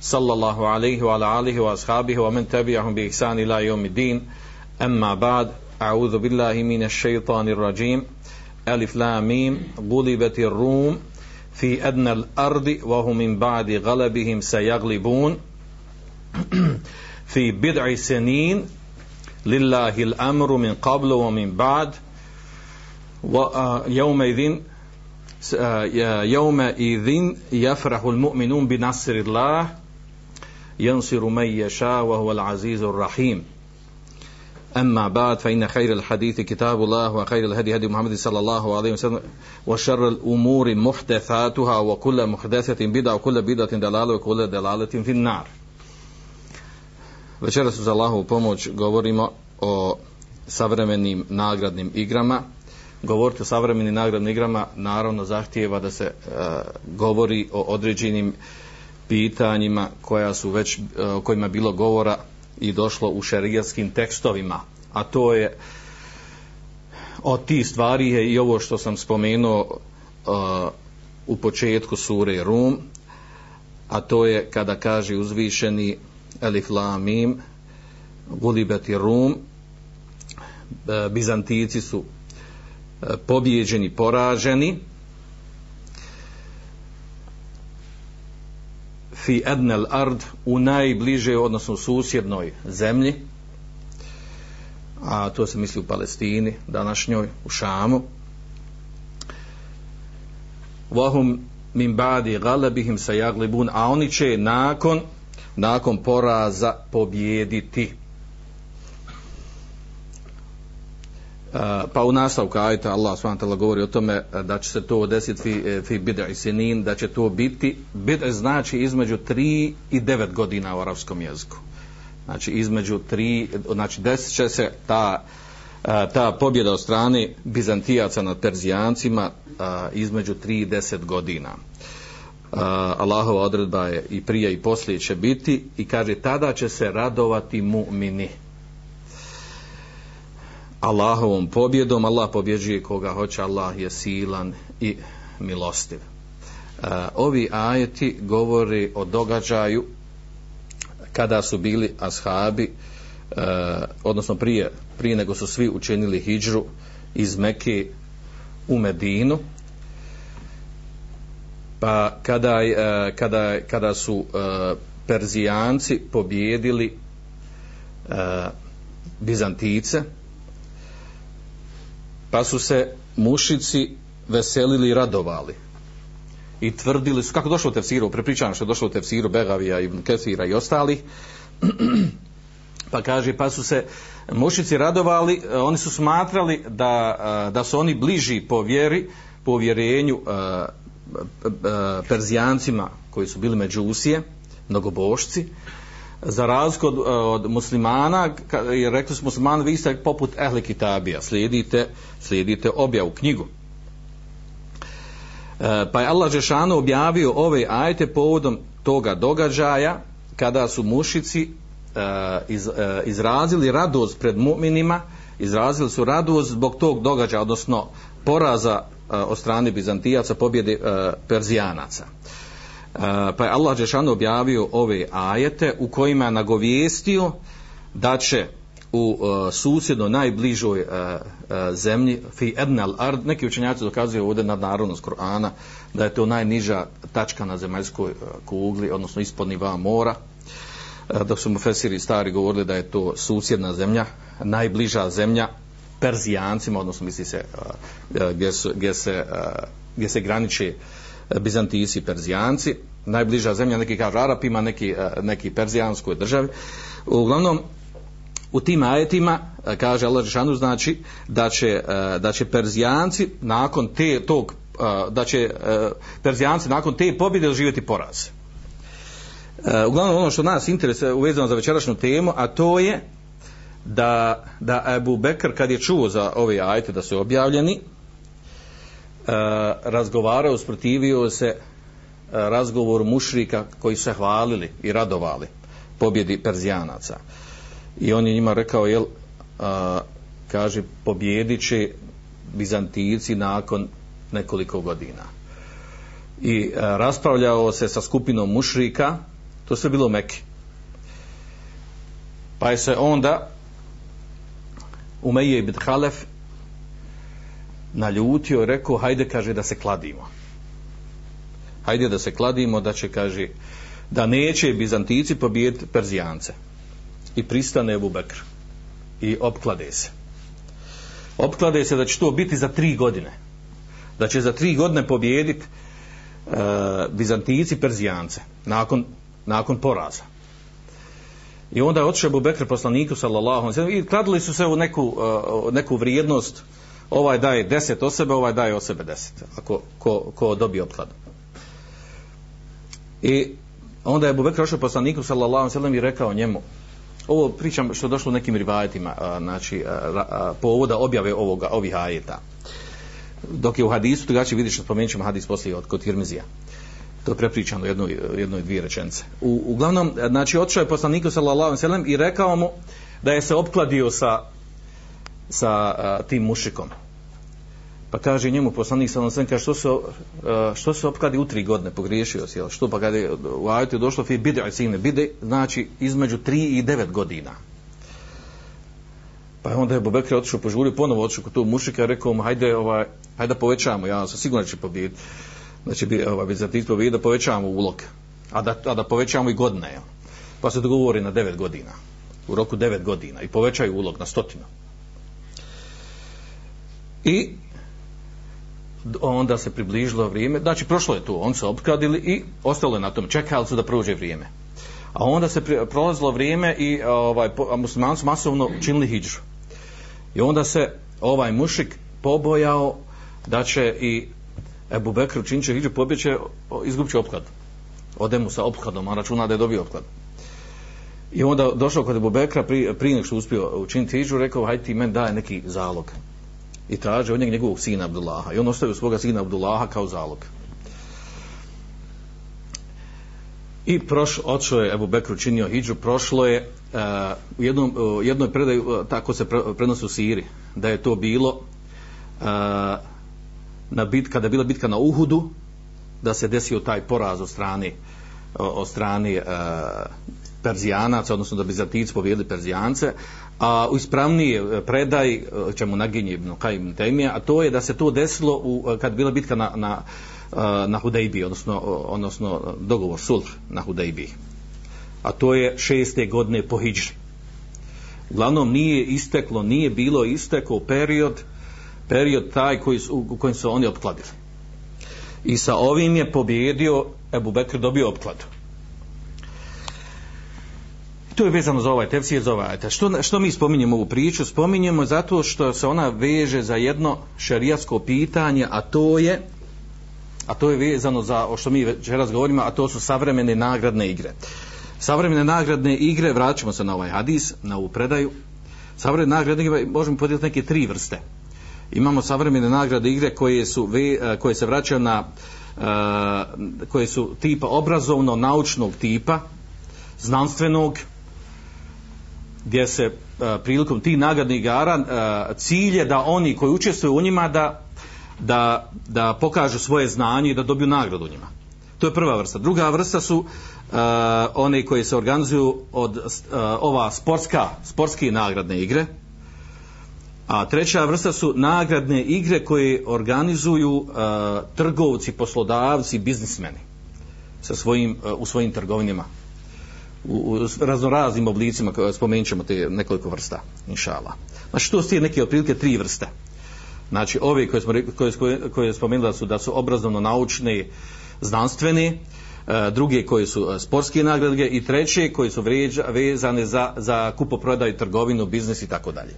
صلى الله عليه وعلى آله وأصحابه ومن تبعهم بإحسان إلى يوم الدين. أما بعد أعوذ بالله من الشيطان الرجيم. ألف لام ميم. غلبت الروم في أدنى الأرض وهم من بعد غلبهم سيغلبون. في بضع سنين لله الأمر من قبل ومن بعد. ويومئذ يومئذ يفرح المؤمنون بنصر الله. ينصر من يشاء وهو العزيز الرحيم أما بعد فإن خير الحديث كتاب الله وخير الهدي هدي محمد صلى الله عليه وسلم وشر الأمور محدثاتها وكل محدثة بدعة وكل بدعة دلالة وكل دلالة في النار Večeras uz Allahovu pomoć govorimo o savremenim nagradnim igrama. Govoriti o savremenim nagradnim igrama naravno zahtijeva da se e, govori o određenim pitanjima koja su već, e, o kojima je bilo govora i došlo u šerijatskim tekstovima. A to je od tih stvari je i ovo što sam spomenuo uh, u početku sure Rum, a to je kada kaže uzvišeni Elif La Mim, Gulibeti Rum, Bizantici su pobjeđeni, poraženi, fi ednel ard u najbliže odnosno susjednoj zemlji a to se misli u Palestini današnjoj u Šamu. Vahum min badi galebihim sa jaglibun a oni će nakon nakon poraza pobjediti pa u nastavku ajta Allah s.w.t. govori o tome da će se to desiti fi, fi bid'a sinin, da će to biti bid'a znači između 3 i 9 godina u arapskom jeziku znači između 3 znači desit će se ta ta pobjeda od strane Bizantijaca nad Perzijancima između 3 i 10 godina Allahova odredba je i prije i poslije će biti i kaže tada će se radovati mu'mini Allahovom pobjedom, Allah pobjeđuje koga hoće, Allah je silan i milostiv. E, ovi ajeti govori o događaju kada su bili ashabi, e, odnosno prije, prije nego su svi učinili hijđru iz Mekke u Medinu, pa kada, e, kada, kada su Perzijanci pobjedili Bizantice, pa su se mušici veselili i radovali. I tvrdili su, kako došlo u tefsiru, prepričano što je došlo u tefsiru Begavija i Kefira i ostalih, pa kaže, pa su se mušici radovali, oni su smatrali da, da su oni bliži po vjeri, po vjerenju Perzijancima koji su bili međusije, mnogobošci, za razliku od, od muslimana jer rekli su muslimani vi ste poput ehli kitabija slijedite, slijedite objavu knjigu. E, pa je Allah Žešanu objavio ove ajte povodom toga događaja kada su mušici e, iz, e, izrazili radost pred mu'minima izrazili su radost zbog tog događaja odnosno poraza e, od strane Bizantijaca pobjede e, Perzijanaca pa je Allah Žešanu objavio ove ajete u kojima je nagovijestio da će u uh, susjedno najbližoj uh, uh, zemlji fi ednal ard neki učenjaci dokazuju ovdje nad narodnost Korana da je to najniža tačka na zemaljskoj kugli odnosno ispod niva mora. Dok su mu Fesiri stari govorili da je to susjedna zemlja najbliža zemlja Perzijancima odnosno misli se gdje, su, gdje se gdje se graniče Bizantijci i Perzijanci, najbliža zemlja, neki kažu Arapima, neki, neki Perzijanskoj državi. Uglavnom, u tim ajetima, kaže Allah Žešanu, znači da će, da će Perzijanci nakon te, tog, da će Perzijanci nakon te pobjede živjeti poraz. E, uglavnom ono što nas interesuje uvezano za večerašnju temu, a to je da, da Ebu Bekr kad je čuo za ove ajte da su objavljeni, e, razgovarao, usprotivio se e, razgovoru mušrika koji se hvalili i radovali pobjedi Perzijanaca. I on je njima rekao, jel, a, kaže, pobjedit će Bizantijci nakon nekoliko godina. I raspravljao se sa skupinom mušrika, to sve bilo u Mekke. Pa je se onda Umeje ibn Halef naljutio rekao, hajde, kaže, da se kladimo. Hajde da se kladimo, da će, kaže, da neće Bizantici pobijediti Perzijance. I pristane Ebu Bekr. I opklade se. Opklade se da će to biti za tri godine. Da će za tri godine pobijediti uh, Bizantici Perzijance. Nakon, nakon poraza. I onda je otišao Ebu Bekr poslaniku sallallahu i kladili su se u neku, uh, neku vrijednost ovaj daje deset o sebe, ovaj daje o sebe deset. Ako ko, ko dobije opkladu. I onda je Abu Bekr došao poslaniku sallallahu alejhi i rekao njemu ovo pričam što je došlo u nekim rivajetima znači a, a, povoda objave ovoga ovih ajeta dok je u hadisu drugačije vidiš što spomenut ćemo hadis poslije od kod Tirmizija to je prepričano jedno, jedno i dvije rečence u, uglavnom znači otišao je poslaniku sallallahu alejhi i rekao mu da je se opkladio sa sa tim mušikom Pa kaže njemu poslanik sallallahu alejhi kaže što se što se opkladi u tri godine pogriješio si, što pa kad je u ajetu došlo fi bid'a sine bide znači između 3 i 9 godina. Pa onda je Bubekr otišao požurio ponovo otišao kod tog mušika i rekao mu hajde ovaj hajde povećamo ja sam siguran da će pobijediti. Znači bi ovaj Bizantin pobijedi da povećamo ulog. A da a da povećamo i godine. Jel? Pa se dogovori na 9 godina. U roku 9 godina i povećaju ulog na stotinu. I onda se približilo vrijeme, znači prošlo je tu, on se opkradili i ostalo je na tom, čekali su da prođe vrijeme. A onda se pri, prolazilo vrijeme i ovaj, muslimani su masovno činili hijđu. I onda se ovaj mušik pobojao da će i Ebu Bekr učinit će hijđu, pobjeće, izgubit će opklad. Ode mu sa opkladom, a računa da je dobio opklad. I onda došao kod Ebu Bekra, prije, nek što uspio učiniti hijđu, rekao, hajde ti men daj neki zalog i traže od njega njegovog sina Abdullaha. I on ostavio svoga sina Abdullaha kao zalog. I proš, odšao je Ebu Bekru činio hijđu. Prošlo je uh, u jednom, uh, jednoj predaju uh, tako se pre, prenosi u Siri da je to bilo na bit, kada je bila bitka na Uhudu da se desio taj poraz od strane od strane Perzijanaca, odnosno da Bizantici pobjedili Perzijance, a ispravniji predaj čemu naginje Ibn Kajim Temija, a to je da se to desilo u, kad bila bitka na, na, na Hudejbi, odnosno, odnosno dogovor sulh na Hudejbi. A to je šeste godine po Hidžri. Uglavnom nije isteklo, nije bilo isteklo period, period taj koji su, u kojem su oni opkladili. I sa ovim je pobjedio, Ebu Bekr dobio opkladu to je vezano za ovaj tefsir, za ovaj što, što mi spominjemo ovu priču? Spominjemo zato što se ona veže za jedno šerijatsko pitanje, a to je a to je vezano za o što mi večeras govorimo, a to su savremene nagradne igre. Savremene nagradne igre, vraćamo se na ovaj hadis, na ovu predaju. Savremene nagradne igre možemo podijeliti neke tri vrste. Imamo savremene nagrade igre koje su ve, koje se vraćaju na koje su tipa obrazovno naučnog tipa, znanstvenog, gdje se uh, prilikom tih nagradnih igara uh, cilj je da oni koji učestvuju u njima da, da, da pokažu svoje znanje i da dobiju nagradu u njima. To je prva vrsta. Druga vrsta su uh, one koji se organizuju od uh, ova sportska, sportske nagradne igre. A treća vrsta su nagradne igre koje organizuju uh, trgovci, poslodavci, biznismeni sa svojim, u svojim trgovinima u, u raznoraznim oblicima spomenut ćemo te nekoliko vrsta inšala znači to su neke otprilike tri vrste znači ove koje smo koje, koje spomenuli su da su obrazovno naučne znanstvene e, druge koje su e, sportske nagrade i treće koje su vređa, vezane za, za kupoprodaju, trgovinu, biznis i tako dalje.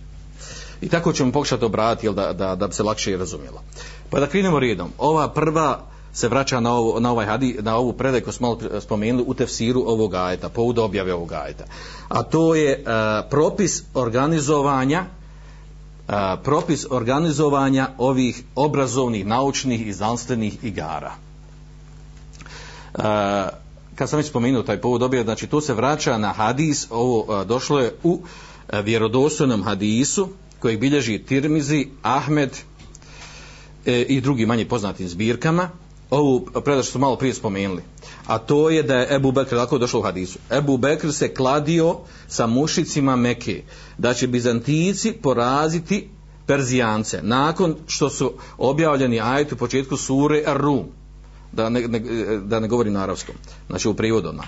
I tako ćemo pokušati obratiti da, da, da bi se lakše razumjelo. Pa da krenemo redom. Ova prva se vraća na, ovo, na ovaj hadi, na ovu predaj koju smo malo spomenuli u tefsiru ovog ajeta, povod objave ovog ajeta. A to je uh, propis organizovanja uh, propis organizovanja ovih obrazovnih, naučnih i znanstvenih igara. Uh, kad sam već spomenuo taj povod objave, znači to se vraća na hadis, ovo došlo je u vjerodostojnom hadisu kojeg bilježi Tirmizi, Ahmed, i drugim manje poznatim zbirkama ovu predaš su malo prije spomenuli a to je da je Ebu Bekr tako došlo u hadisu Ebu Bekr se kladio sa mušicima Meke da će Bizantijci poraziti Perzijance nakon što su objavljeni ajet u početku sure Ar-Rum da ne, ne, da ne govorim na arabskom znači u prijevodu odmah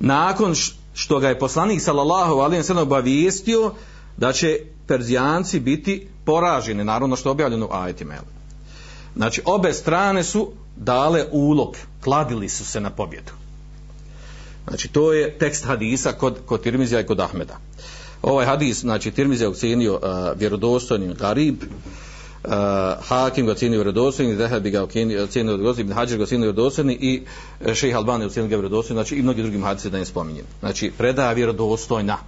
nakon što ga je poslanik sallallahu alejhi ve sellem obavijestio da će Perzijanci biti poraženi naravno što je objavljeno u ajetima? Znači, obe strane su dale ulog, kladili su se na pobjedu. Znači, to je tekst hadisa kod, kod Tirmizija i kod Ahmeda. Ovaj hadis, znači, Tirmizija ocjenio uh, vjerodostojnim Garib, uh, Hakim ga ocjenio vjerodostojnim, Zehebi ga ocjenio vjerodostojnim, Ibn Hađir ga ocjenio vjerodostojnim i Šejh Albani ocjenio ga vjerodostojnim, znači i mnogi drugim hadise da ne spominjem. Znači, predaja vjerodostojna.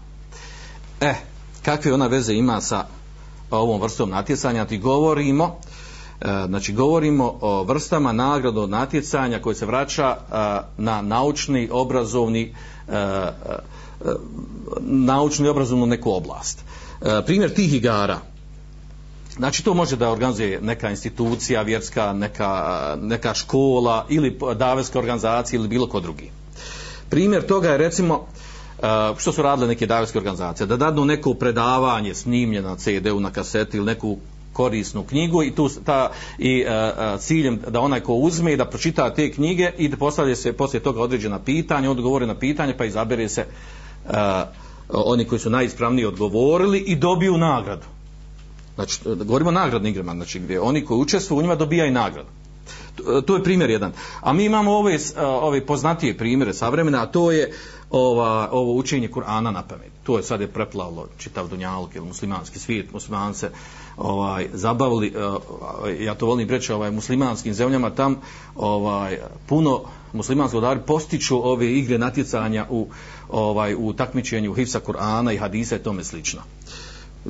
E, kakve ona veze ima sa ovom vrstom natjecanja, ti govorimo, E, znači govorimo o vrstama nagrada od natjecanja koje se vraća e, na naučni obrazovni e, naučni obrazovnu neku oblast. Primjer tih igara. Znači to može da organizuje neka institucija vjerska neka, neka škola ili davetska organizacija ili bilo ko drugi. Primjer toga je recimo što su radile neke davetske organizacije? Da dadnu neko predavanje snimljeno na CD-u na kaseti ili neku korisnu knjigu i tu ta i uh, ciljem da onaj ko uzme i da pročita te knjige i da postavlja se poslije toga određena pitanja, odgovore na pitanje pa izabere se uh, oni koji su najispravniji odgovorili i dobiju nagradu. Znači, govorimo o nagradnim igrama, znači gdje oni koji učestvuju u njima dobijaju nagradu. To je primjer jedan. A mi imamo ove, ove poznatije primjere savremena, a to je ova, ovo učenje Kur'ana na pamet. To je sad je preplavilo čitav dunjalog ili muslimanski svijet, muslimance ovaj, zabavili, uh, ja to volim reći, ovaj, muslimanskim zemljama, tam ovaj, puno muslimanski vladari postiču ove igre natjecanja u, ovaj, u takmičenju Hifsa Kur'ana i Hadisa i tome slično.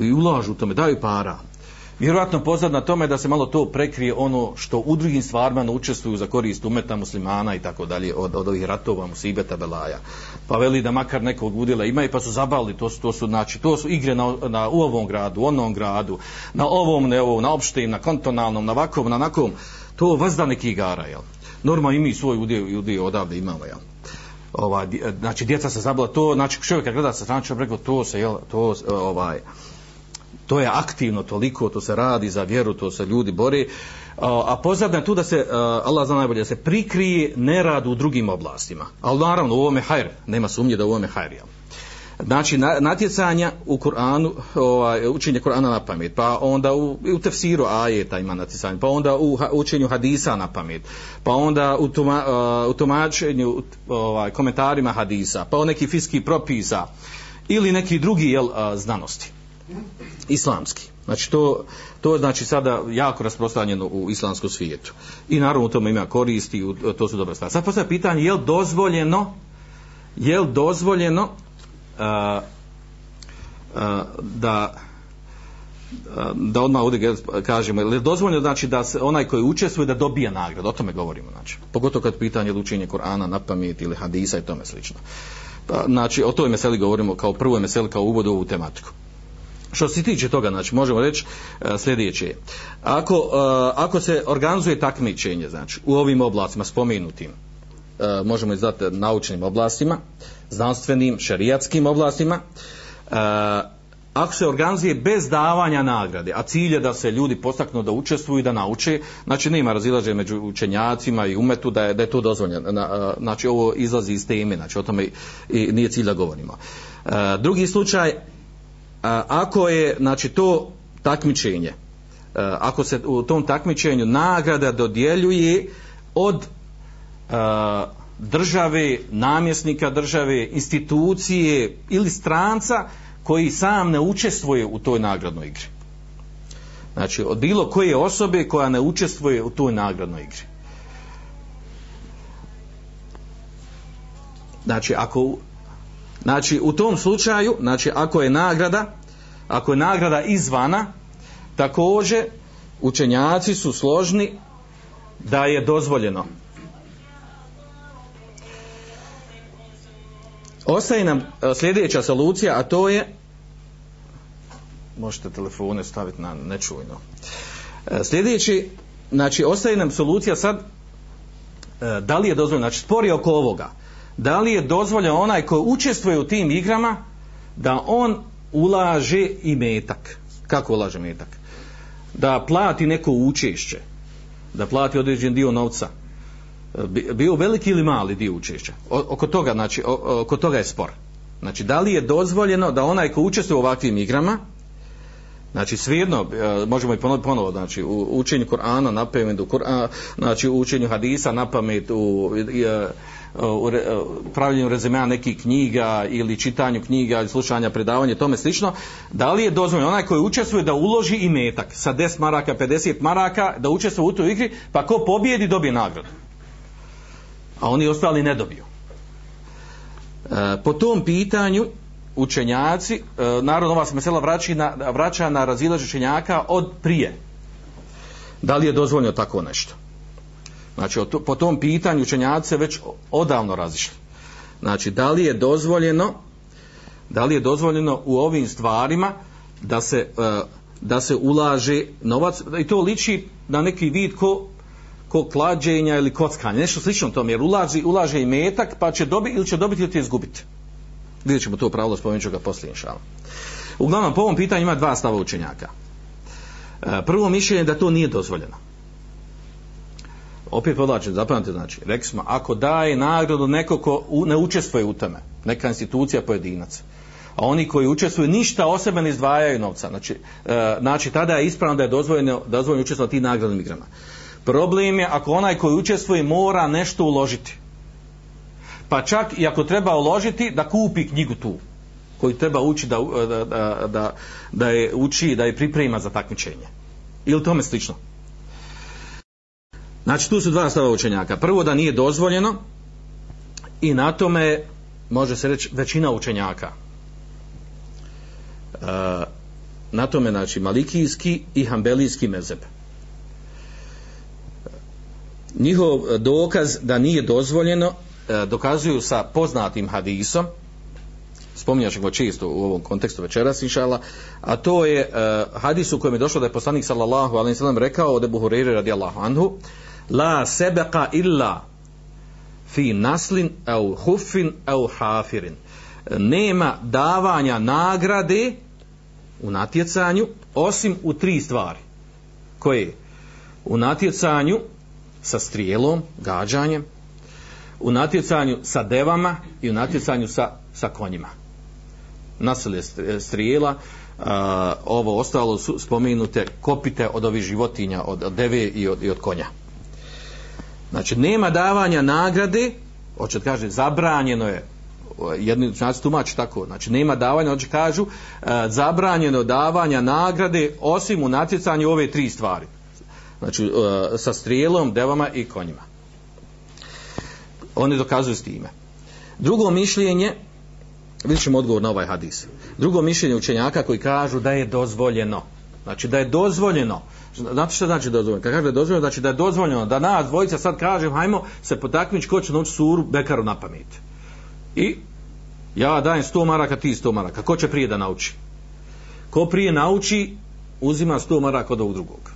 I ulažu u tome, daju para vjerojatno pozad na tome da se malo to prekrije ono što u drugim stvarima učestvuju za korist umeta muslimana i tako dalje od, od ovih ratova musibeta belaja pa veli da makar nekog udjela imaju pa su zabavili to su, to su, znači, to su igre na, na, u ovom gradu, u onom gradu na ovom, ne ovom, na opštim, na kontonalnom na vakom, na nakom to vazda neki igara jel? normalno i mi svoj udjel, udjel odavde imamo jel? Ova, znači djeca se zabavila to, znači čovjek kad gleda sa strane čovjek to se, jel, to ovaj, to je aktivno toliko, to se radi za vjeru, to se ljudi bori, a pozadna je tu da se, Allah zna najbolje, da se prikrije nerad u drugim oblastima. Ali naravno, u ovome hajr, nema sumnje da u ovome hajr? Znači, natjecanja u Kur'anu, ovaj, učenje Kur'ana na pamet, pa onda u, u tefsiru ajeta ima natjecanje, pa onda u učenju hadisa na pamet, pa onda u, tuma, u tumačenju ovaj, komentarima hadisa, pa u neki fiski propisa ili neki drugi jel, znanosti islamski. Znači to, to znači sada jako rasprostranjeno u islamskom svijetu. I naravno u tome ima koristi, to su dobre stvari. Sad postavlja pitanje, je li dozvoljeno, je li dozvoljeno uh, uh, da da odmah ovdje kažemo, je dozvoljeno znači da se onaj koji učestvuje da dobija nagradu, o tome govorimo, znači. Pogotovo kad pitanje je učenje Korana na pamet ili hadisa i tome slično. Pa, znači, o toj meseli govorimo kao prvoj meseli, kao uvod u ovu tematiku. Što se tiče toga, znači, možemo reći uh, sljedeće. Ako, uh, ako se organizuje takmičenje, znači, u ovim oblastima spomenutim, uh, možemo izdati naučnim oblastima, znanstvenim, šarijatskim oblastima, ako se organizuje bez davanja nagrade, a cilj je da se ljudi postaknu da učestvuju i da nauče, znači nema razilaže među učenjacima i umetu da je, da je to dozvoljeno. Na, znači ovo izlazi iz teme, znači o tome i nije cilj da govorimo. Drugi slučaj, ako je znači to takmičenje, e, ako se u tom takmičenju nagrada dodjeljuje od e, države, namjesnika države, institucije ili stranca koji sam ne učestvuje u toj nagradnoj igri. Znači od bilo koje osobe koja ne učestvuje u toj nagradnoj igri. Znači ako znači u tom slučaju znači ako je nagrada ako je nagrada izvana također učenjaci su složni da je dozvoljeno. Ostaje nam e, sljedeća solucija a to je možete telefone staviti na nečujno E, sljedeći znači ostaje nam solucija sad e, da li je dozvoljeno. Znači spor je oko ovoga da li je dozvoljeno onaj koji učestvuje u tim igrama da on ulaže i metak? Kako ulaže metak? Da plati neko učešće da plati određen dio novca. E, bi- bio veliki ili mali dio učešća? Oko toga znači oko toga je spor. Znači da li je dozvoljeno da onaj ko učestvuje u ovakvim igrama Znači svejedno, e, možemo i ponoviti ponovo, znači u učenju Kur'ana na pamet, u Kur'an, znači u učenju hadisa na pamet, u, e, u e, pravljenju rezimea nekih knjiga ili čitanju knjiga ili slušanja predavanja i tome slično, da li je dozvoljeno onaj koji učestvuje da uloži i metak sa 10 maraka, 50 maraka, da učestvuje u toj igri, pa ko pobjedi dobije nagradu. A oni ostali ne dobiju. Po tom pitanju učenjaci, e, naravno ova se mesela vraća na, vraća na razilaž učenjaka od prije. Da li je dozvoljeno tako nešto? Znači, po tom pitanju učenjaci se već odavno razišli. Znači, da li je dozvoljeno da li je dozvoljeno u ovim stvarima da se, e, da se ulaže novac i to liči na neki vid ko, ko klađenja ili kockanja, nešto slično tome, jer ulaži, ulaže i metak pa će dobiti ili će dobiti ili će izgubiti. Vidjet ćemo to pravilo, spomenut ću ga poslije inšala. Uglavnom, po ovom pitanju ima dva stava učenjaka. E, Prvo mišljenje je da to nije dozvoljeno. Opet podlačim, zapamtite, znači, rekli smo, ako daje nagradu neko ko ne učestvuje u tome, neka institucija pojedinac, a oni koji učestvuju ništa o ne izdvajaju novca, znači, e, znači tada je ispravno da je dozvoljeno, dozvoljeno učestvovati tim nagradnim igrama. Problem je ako onaj koji učestvuje mora nešto uložiti. Pa čak i ako treba uložiti da kupi knjigu tu koju treba uči da, da, da, da, je uči da je priprema za takmičenje. Ili tome slično. Znači tu su dva stava učenjaka. Prvo da nije dozvoljeno i na tome može se reći većina učenjaka. E, na tome znači malikijski i hambelijski mezeb. Njihov dokaz da nije dozvoljeno dokazuju sa poznatim hadisom spominjat ćemo ga često u ovom kontekstu večeras inšala, a to je uh, hadis u kojem je došlo da je poslanik sallallahu alaihi sallam rekao od Ebu Hureyre radijallahu anhu la sebeqa illa fi naslin au hufin au hafirin. Nema davanja nagrade u natjecanju osim u tri stvari. Koje? U natjecanju sa strijelom, gađanjem natjecanju sa devama i u natjecanju sa, sa konjima. Nasilje strijela a, ovo ostalo su spomenute kopite od ovih životinja od, od deve i od, i od konja. Znači nema davanja nagrade hoće kaže zabranjeno je jedni učenjaci tumači tako znači nema davanja hoće kažu a, zabranjeno davanja nagrade osim u natjecanju ove tri stvari. Znači a, sa strijelom, devama i konjima oni dokazuju s time. Drugo mišljenje vidjet ćemo odgovor na ovaj hadis. Drugo mišljenje učenjaka koji kažu da je dozvoljeno. Znači da je dozvoljeno. Znate što znači dozvoljeno? Kad kaže da je dozvoljeno znači da je dozvoljeno da nas dvojica sad kažem hajmo se potakmić ko će naučiti suru Bekaru na pamet. I ja dajem 100 maraka ti 100 maraka. Ko će prije da nauči? Ko prije nauči uzima 100 maraka od ovog drugog.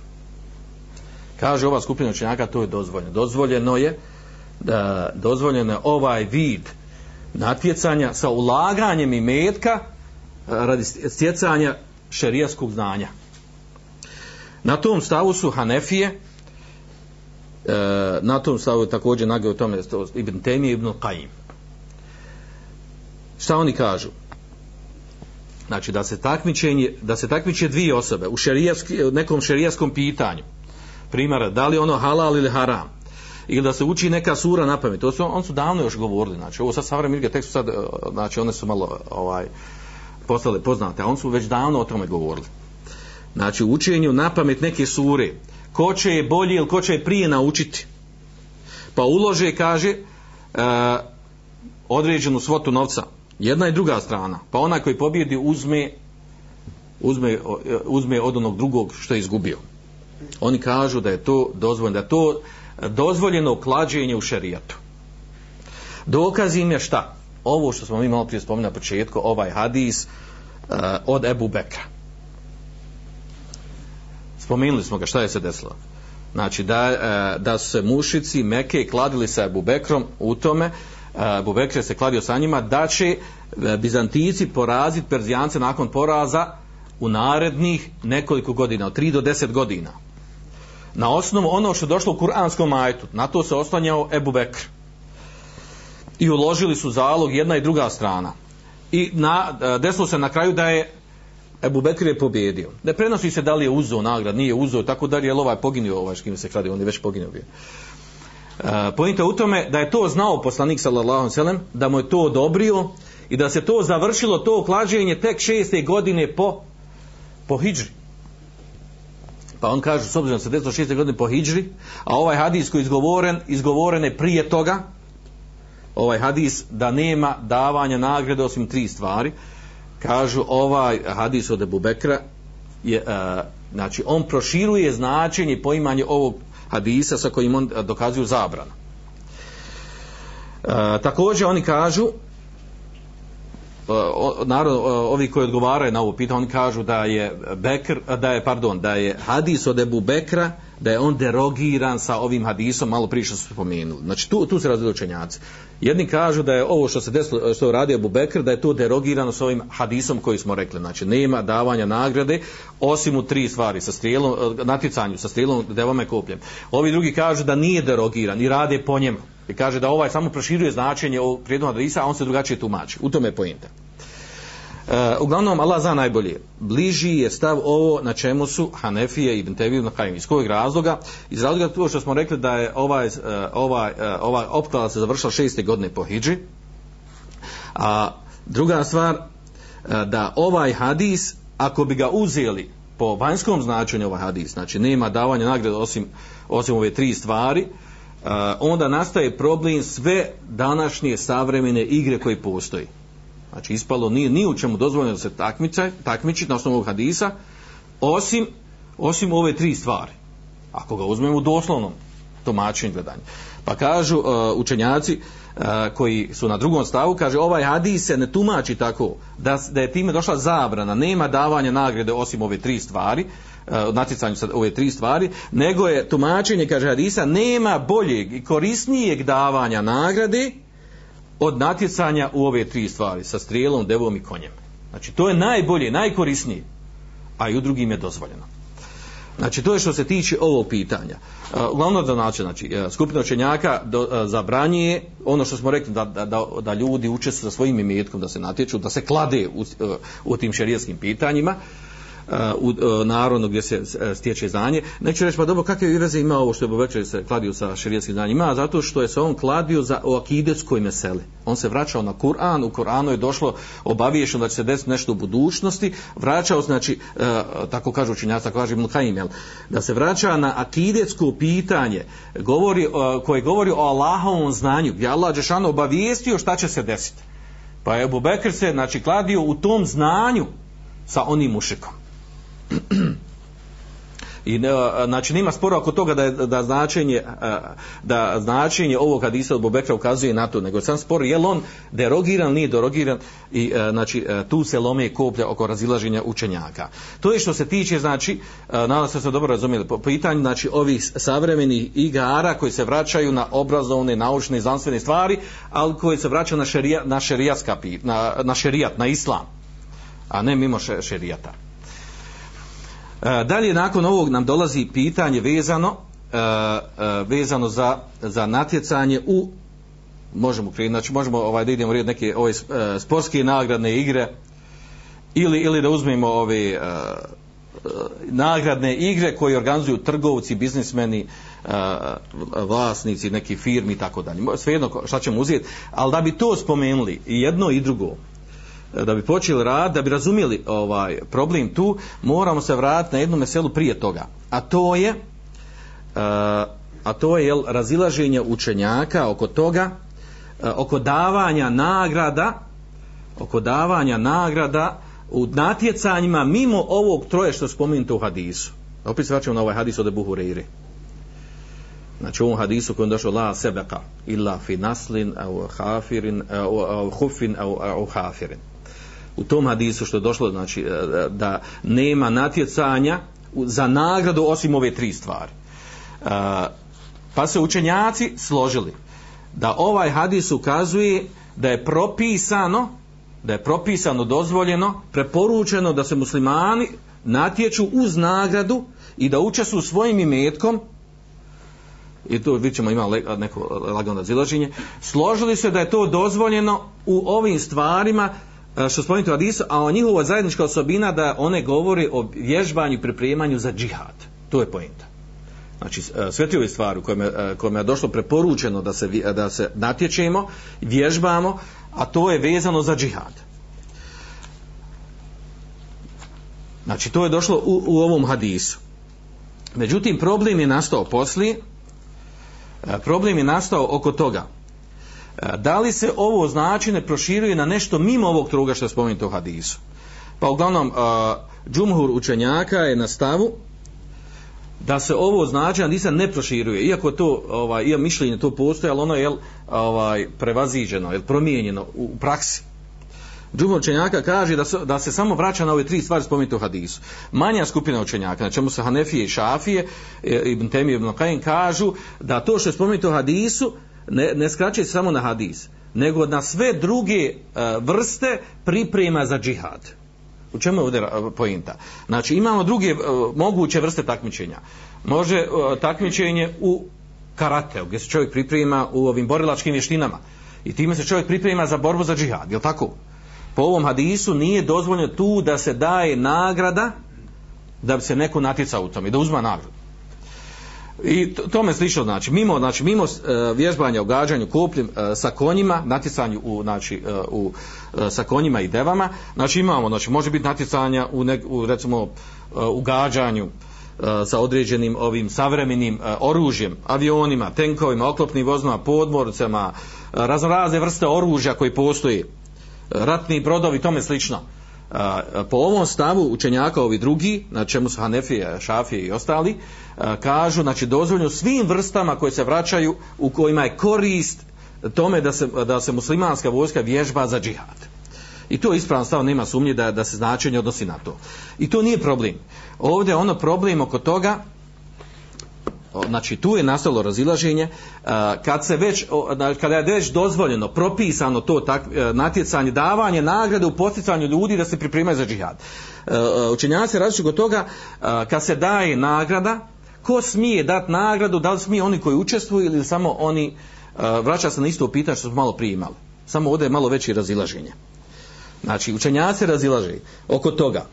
Kaže ova skupina učenjaka to je dozvoljeno. Dozvoljeno je da dozvoljeno je ovaj vid natjecanja sa ulaganjem i metka radi stjecanja šerijaskog znanja. Na tom stavu su Hanefije, na tom stavu također nage u tome Ibn Temi i Ibn Qaim. Šta oni kažu? Znači da se takmičenje, da se takmiče dvije osobe u šerijaski, nekom šerijaskom pitanju. Primjera, da li ono halal ili haram? Ili da se uči neka sura na pamet. To su, on su davno još govorili. Znači, ovo sad savremeni ilge tekstu sad, znači, one su malo ovaj, postale poznate, a on su već davno o tome govorili. Znači, učenju na pamet neke sure, ko će je bolje ili ko će je prije naučiti. Pa ulože, kaže, uh, određenu svotu novca, jedna i druga strana, pa onaj koji pobjedi uzme, uzme, uzme od onog drugog što je izgubio. Oni kažu da je to dozvoljeno, da to dozvoljeno klađenje u šerijatu. Dokaz im je šta? Ovo što smo mi malo prije spomenuli na početku, ovaj hadis uh, od Ebu Bekra. Spomenuli smo ga, šta je se desilo? Znači da, uh, da su se mušici Meke kladili sa Ebu Bekrom u tome, uh, Ebu Bekr se kladio sa njima, da će Bizantici poraziti Perzijance nakon poraza u narednih nekoliko godina, od 3 do 10 godina. Na osnovu ono što je došlo u Kur'anskom majtu, na to se oslanjao Ebu Bekr i uložili su zalog jedna i druga strana. I na, desilo se na kraju da je Ebu Bekr je pobjedio. Ne prenosi se da li je uzeo nagrad, nije uzeo, tako da je ovaj poginio, ovaj škim se kradi, on je već poginio bio. Uh, Pojenta u tome da je to znao poslanik sallallahu sallam, da mu je to odobrio i da se to završilo, to klađenje tek šeste godine po, po hijđri. Pa on kaže, s obzirom se desilo šeste godine po hijđri, a ovaj hadis koji je izgovoren, izgovoren je prije toga, ovaj hadis da nema davanja nagrade osim tri stvari. Kažu ovaj hadis od Ebu Bekra je, uh, znači on proširuje značenje poimanje ovog hadisa sa kojim on dokazuju zabranu uh, također oni kažu narod, uh, ovi koji odgovaraju na ovo pitanje oni kažu da je Bekr, da je pardon da je hadis od Ebu Bekra da je on derogiran sa ovim hadisom, malo prije što su spomenuli. Znači tu, tu se različuju učenjaci. Jedni kažu da je ovo što se desilo, što je radio Abu Bekr, da je to derogirano sa ovim hadisom koji smo rekli. Znači nema davanja nagrade osim u tri stvari, sa strijelom, natjecanju, sa strijelom, devom i kopljem. Ovi drugi kažu da nije derogiran i rade po njemu. I kaže da ovaj samo proširuje značenje ovog prijednog hadisa, a on se drugačije tumači. U tome je pojenta. Uh, uglavnom Allah zna najbolje bliži je stav ovo na čemu su Hanefije i Benteviju na Kajim iz kojeg razloga iz razloga to što smo rekli da je ovaj, uh, ovaj, ovaj optala se završila šeste godine po Hidži a druga stvar uh, da ovaj hadis ako bi ga uzeli po vanjskom značenju ovaj hadis znači nema davanja nagrade osim, osim ove tri stvari onda nastaje problem sve današnje savremene igre koje postoji Znači ispalo nije ni u čemu dozvoljeno se takmiče, takmiči na osnovu hadisa, osim, osim ove tri stvari. Ako ga uzmemo u doslovnom tumačenju gledanja. Pa kažu uh, učenjaci uh, koji su na drugom stavu, kaže ovaj hadis se ne tumači tako da, da je time došla zabrana, nema davanja nagrade osim ove tri stvari, natjecanju sa ove tri stvari, nego je tumačenje, kaže hadisa, nema boljeg i korisnijeg davanja nagrade od natjecanja u ove tri stvari, sa strijelom, devom i konjem. Znači, to je najbolje, najkorisnije, a i u drugim je dozvoljeno. Znači, to je što se tiče ovog pitanja. Uh, uglavnom da znači, znači, skupina učenjaka zabranjuje ono što smo rekli, da, da, da, ljudi uče sa svojim imetkom, da se natječu, da se klade u, u tim šerijetskim pitanjima. U uh, narodu gdje se uh, stječe znanje. Neću reći, pa dobro, kakve veze ima ovo što je večer se kladio sa širijetskim znanjem? Ima zato što je se on kladio za o akidetskoj meseli. On se vraćao na Kur'an, u Kur'anu je došlo obaviješeno da će se desiti nešto u budućnosti, vraćao, znači, uh, tako kažu učinjaci, tako kaže Ibn da se vraća na akidetsko pitanje govori, koje govori o Allahovom znanju, gdje Allah Đešano obavijestio šta će se desiti. Pa je Ebu Bekr se, znači, kladio u tom znanju sa onim mušikom. I ne, znači nima spora oko toga da je, da značenje da značenje ovog hadisa od Bubekra ukazuje na to, nego sam spor je on derogiran, nije derogiran i znači tu se lome koplja oko razilaženja učenjaka. To je što se tiče znači nadam se se dobro razumjeli po pitanju znači ovih savremenih igara koji se vraćaju na obrazovne, naučne znanstvene stvari, ali koji se vraćaju na šerija, na na, na šerijat, na islam, a ne mimo šerijata. E, dalje nakon ovog nam dolazi pitanje vezano e, e, vezano za, za natjecanje u možemo znači možemo ovaj, da idemo red neke ove sportske nagradne igre ili, ili da uzmemo ove nagradne igre koje organizuju trgovci, biznismeni, vlasnici nekih firmi i tako dalje. Svejedno šta ćemo uzeti, ali da bi to spomenuli i jedno i drugo, da bi počeli rad, da bi razumjeli ovaj problem tu, moramo se vratiti na jednu meselu prije toga. A to je uh, a to je jel, razilaženje učenjaka oko toga oko davanja nagrada oko davanja nagrada u natjecanjima mimo ovog troje što spomenuto u hadisu. Opet vraćamo na ovaj hadis od Ebu Hureyre. Znači u ovom hadisu kojem došlo la sebeka illa fi naslin au hafirin au, hufin au hafirin. U tom hadisu što je došlo znači e, da nema natjecanja za nagradu osim ove tri stvari. E, pa se učenjaci složili da ovaj hadis ukazuje da je propisano da je propisano, dozvoljeno, preporučeno da se muslimani natječu uz nagradu i da učestvuju svojim imetkom i to vidjet ćemo ima neko lagano razilaženje složili se da je to dozvoljeno u ovim stvarima što spomenuti u Hadisu, a njihova zajednička osobina da one govori o vježbanju i pripremanju za džihad. To je pojenta. Znači, e, sve stvari u kojima, e, kojima je došlo preporučeno da se, da se natječemo, vježbamo, a to je vezano za džihad. Znači, to je došlo u, u ovom hadisu. Međutim, problem je nastao poslije, problem je nastao oko toga. E, da li se ovo značine proširuje na nešto mimo ovog truga što je spomenuto u hadisu? Pa uglavnom, uh, džumhur učenjaka je na stavu da se ovo značenje hadisa ne proširuje, iako to, ovaj, iako mišljenje to postoje, ali ono je ovaj, prevaziđeno, je promijenjeno u, praksi. Džumhur učenjaka kaže da se, da se samo vraća na ove tri stvari spomenute u hadisu. Manja skupina učenjaka, na čemu se Hanefije i Šafije, e, Ibn Temi i Ibn Kajin, kažu da to što je spomenuto u hadisu ne, ne skraćuje samo na hadis, nego na sve druge uh, vrste priprema za džihad. U čemu je ovdje pojinta? Znači imamo druge uh, moguće vrste takmičenja. Može takmičenje u karateu, gdje se čovjek priprema u ovim borilačkim vještinama. I time se čovjek priprema za borbu za džihad, je li tako? Po ovom hadisu nije dozvoljeno tu da se daje nagrada da bi se neko natjecao u tome, da uzma nagradu. I tome slično znači, mimo, znači, mimo uh, vježbanja u gađanju kopljem uh, sa konjima, natjecanju u, znači, uh, u, sa konjima i devama, znači imamo, znači može biti natjecanja u, u recimo u gađanju sa određenim ovim savremenim oružjem, avionima, tenkovima, oklopnim vozima, podmorcama, raznorazne vrste oružja koji postoji, ratni brodovi, tome slično. Po ovom stavu učenjaka ovi drugi, na čemu su Hanefije, Šafije i ostali, kažu, znači dozvoljno svim vrstama koje se vraćaju, u kojima je korist tome da se, da se muslimanska vojska vježba za džihad. I to je ispravan stav, nema sumnje da, da se značenje odnosi na to. I to nije problem. Ovdje ono problem oko toga, znači tu je nastalo razilaženje kad se već kada je već dozvoljeno propisano to tak, e, natjecanje davanje nagrade u posticanju ljudi da se pripremaju za džihad. E, e, učenjaci različuju od toga kad se daje nagrada ko smije dati nagradu da li smije oni koji učestvuju ili samo oni vraća se na isto pitanje što smo malo prije imali. Samo ovdje je malo veće razilaženje. Znači učenjaci razilaže oko toga.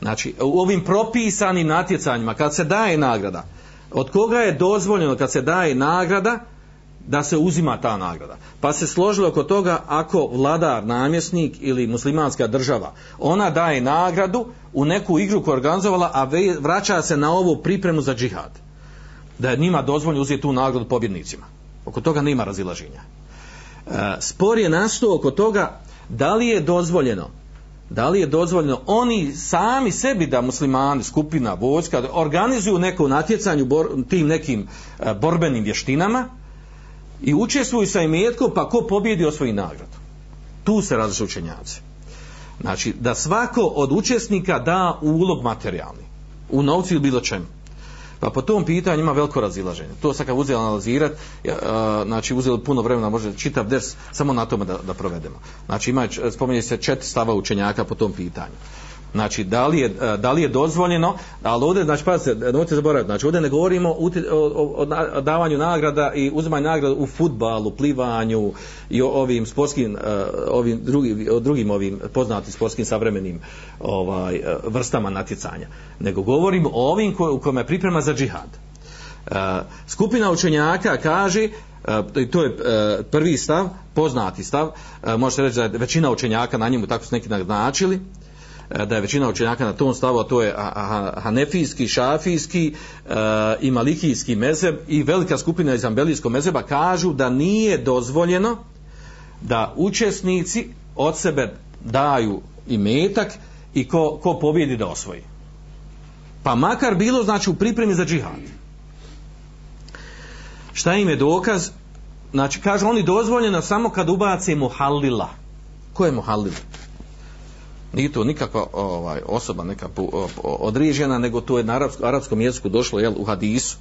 Znači u ovim propisanim natjecanjima kad se daje nagrada od koga je dozvoljeno kad se daje nagrada da se uzima ta nagrada. Pa se složilo oko toga ako vladar, namjesnik ili muslimanska država, ona daje nagradu u neku igru koju organizovala, a vraća se na ovu pripremu za džihad. Da je njima dozvoljeno uzeti tu nagradu pobjednicima. Oko toga nema razilaženja. E, spor je nastao oko toga da li je dozvoljeno da li je dozvoljeno oni sami sebi da muslimani, skupina, vojska organizuju neko natjecanje bor, tim nekim e, borbenim vještinama i učestvuju sa imetkom pa ko pobjedi osvoji nagradu. Tu se različu učenjaci. Znači da svako od učesnika da ulog materijalni. U novcu ili bilo čemu Pa po tom pitanju ima veliko razilaženje. To sad kad uzeli analizirat, znači uzeli puno vremena, može čitav ders samo na tome da, da provedemo. Znači ima, spominje se četiri stava učenjaka po tom pitanju. Znači, da li je, da li je dozvoljeno, ali ovdje, znači, pazite, nemojte zaboraviti, znači, ovdje ne govorimo o, o, o davanju nagrada i uzimanju nagrada u futbalu, plivanju i o ovim sportskim, ovim drugim, o drugim ovim poznatim sportskim savremenim ovaj, vrstama natjecanja. Nego govorimo o ovim ko, u kojima je priprema za džihad. Skupina učenjaka kaže, to je prvi stav, poznati stav, možete reći da je većina učenjaka na njemu tako su neki naznačili, E, da je većina učenjaka na tom stavu, a to je hanefijski, šafijski e, i malikijski mezeb i velika skupina iz ambelijskog mezeba kažu da nije dozvoljeno da učesnici od sebe daju i metak i ko, ko pobjedi da osvoji. Pa makar bilo znači u pripremi za džihad. Šta im je dokaz? Znači, kaže oni dozvoljeno samo kad ubace muhallila. Ko je muhallil? Nije to nikakva ovaj, osoba neka po, o, određena, nego to je na arapskom, arapskom jeziku došlo jel, u hadisu.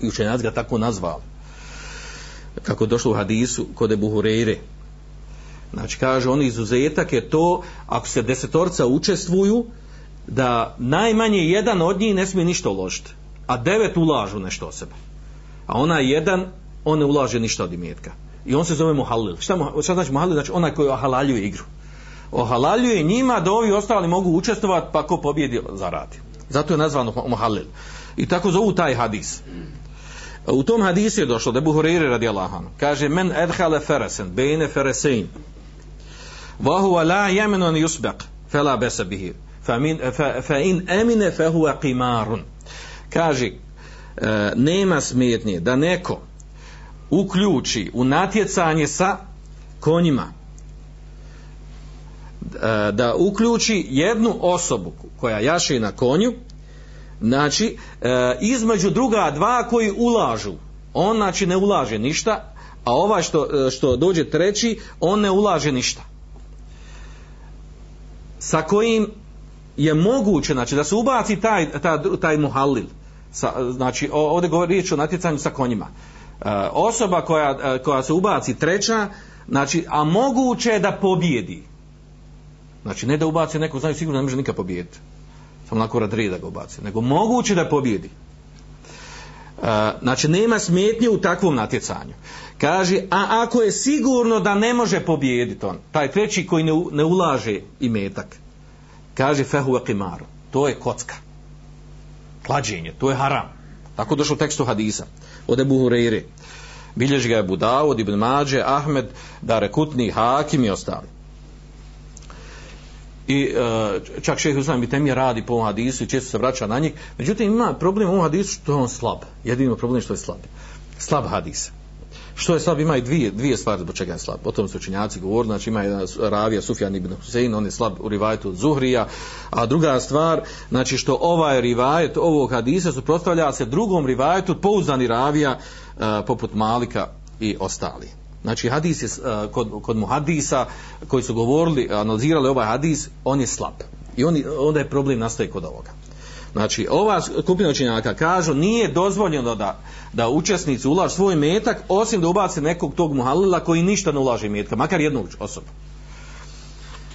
I učenjac ga tako nazvali. Kako je došlo u hadisu kod Ebu Hureyre. Znači, kaže, on izuzetak je to, ako se desetorca učestvuju, da najmanje jedan od njih ne smije ništa uložiti, a devet ulažu nešto o sebe. A ona jedan, on ne ulaže ništa od imetka. I on se zove muhalil. Šta, šta znači muhalil? Znači onaj koji ohalaljuje igru. Ohalaljuje njima da ovi ostali mogu učestovati pa ko pobjedi zaradi. Zato je nazvano muhalil. I tako zovu taj hadis. U tom hadisu je došlo da Buhuriri radi. Kaže, men edhale feresen, bejne feresein. Vahuva la jemenon yusbek, fela besa bihi. Fa, in emine qimarun. Kaže, e, nema smetnje da neko uključi u natjecanje sa konjima da uključi jednu osobu koja jaše na konju znači e, između druga dva koji ulažu. On znači ne ulaže ništa a ovaj što, što dođe treći on ne ulaže ništa. Sa kojim je moguće znači da se ubaci taj, taj, taj muhallil sa, znači ovdje govori riječ o natjecanju sa konjima. E, osoba koja, e, koja se ubaci treća znači a moguće je da pobjedi znači ne da ubaci neko znaju sigurno ne može nikad pobijediti. Samo onako rad da ga ubaci nego moguće da pobjedi e, znači nema smetnje u takvom natjecanju. Kaže a ako je sigurno da ne može pobijediti on taj treći koji ne, ne ulaže i metak kaže fehu qimaru. To je kocka. Klađenje, to je haram. Tako došlo u tekstu hadisa. Od Ebu Hureyre. Bilježi ga je Budavod, Ibn Mađe, Ahmed, Dare Kutni, Hakim i ostali. I e, čak šehe Usman Bitemi radi po ovom hadisu i često se vraća na njih. Međutim, ima problem u ovom hadisu što je on slab. Jedino problem što je slab. Slab hadis. Što je slab? Ima i dvije, dvije stvari zbog čega je slab. O tom su učinjaci govorili, znači ima jedan ravija Sufjan ibn Husein, on je slab u rivajetu od Zuhrija, a druga stvar, znači što ovaj rivajet ovog hadisa suprotstavlja se drugom rivajetu pouzdani ravija uh, poput Malika i ostali. Znači hadis je uh, kod, kod muhadisa koji su govorili, analizirali ovaj hadis, on je slab. I on, onda je problem nastaje kod ovoga. Znači, ova skupina učenjaka kažu nije dozvoljeno da, da učesnici ulaž svoj metak osim da ubaci nekog tog muhalila koji ništa ne ulaže metka, makar jednu osobu.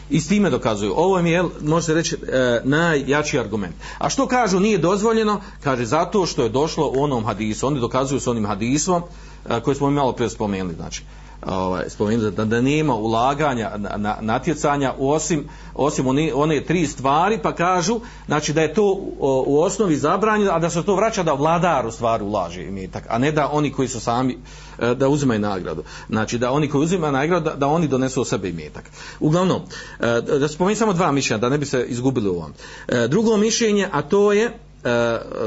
I s time dokazuju. Ovo je, može se reći, e, najjači argument. A što kažu nije dozvoljeno? Kaže zato što je došlo u onom hadisu. Oni dokazuju s onim hadisom e, koji smo malo prije spomenuli. Znači, ovaj, spomenuti da, da nema ulaganja na, na, natjecanja osim, osim one, one tri stvari pa kažu znači da je to o, u osnovi zabranjeno a da se to vraća da vladar u stvari ulaže imetak a ne da oni koji su sami e, da uzimaju nagradu znači da oni koji uzimaju nagradu da, da oni donesu o sebe imetak uglavnom e, da spomenuti samo dva mišljenja da ne bi se izgubili u ovom e, drugo mišljenje a to je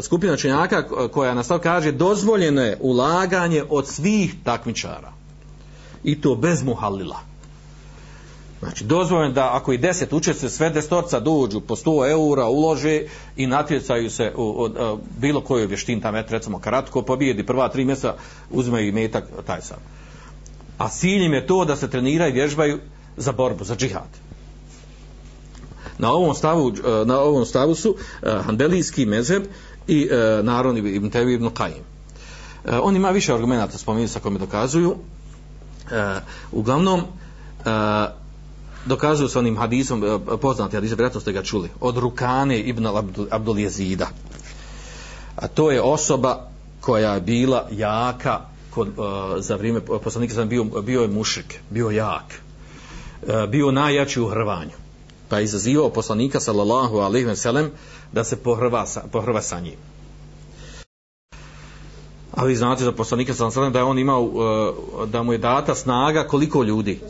skupina činjaka koja nastav kaže dozvoljeno je ulaganje od svih takmičara i to bez muhalila. Znači, dozvoljeno da ako i deset učestvuje, sve destorca dođu po 100 eura, ulože i natjecaju se u, u, u bilo kojoj vještin, tam et, recimo kratko, pobijedi prva tri mjesta, uzmeju i metak taj sam. A cilj im je to da se treniraju i vježbaju za borbu, za džihad. Na ovom stavu, na ovom stavu su uh, Hanbelijski mezheb i uh, Narodni ibn Tevi ibn Qajim. Uh, on ima više argumenta spomenuti sa kojima dokazuju. Uglavnom dokazuju s onim hadisom poznati hadis, vjerojatno ste ga čuli od Rukane ibn Abdul Jezida. A to je osoba koja je bila jaka kod, za vrijeme poslanika sam bio, bio je mušrik bio jak. Bio najjači u hrvanju pa je izazivao poslanika sallallahu alaihi wa sallam da se pohrva sa, pohrva sa njim A vi znate za poslanika sam sada da je on imao uh, da mu je data snaga koliko ljudi?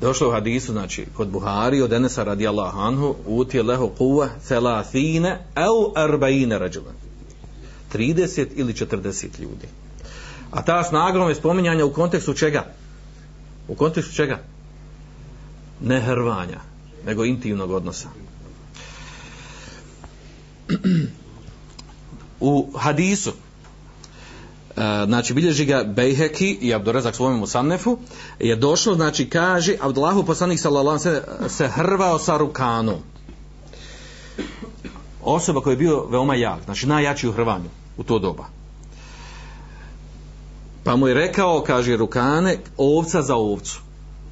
Došlo u hadisu, znači, kod Buhari od Enesa radi Allah anhu, uti je leho kuva thelathine au arbaine rađulan. 30 ili 40 ljudi. A ta snaga je spominjanja u kontekstu čega? U kontekstu čega? Ne hrvanja, nego intimnog odnosa. U hadisu, e, znači bilježi ga Bejheki i Abdurezak svojom Musannefu, je došlo, znači kaže, Abdullahu poslanik sallallahu se, se hrvao sa rukanom. Osoba koja je bio veoma jak, znači najjači u hrvanju u to doba. Pa mu je rekao, kaže Rukane, ovca za ovcu.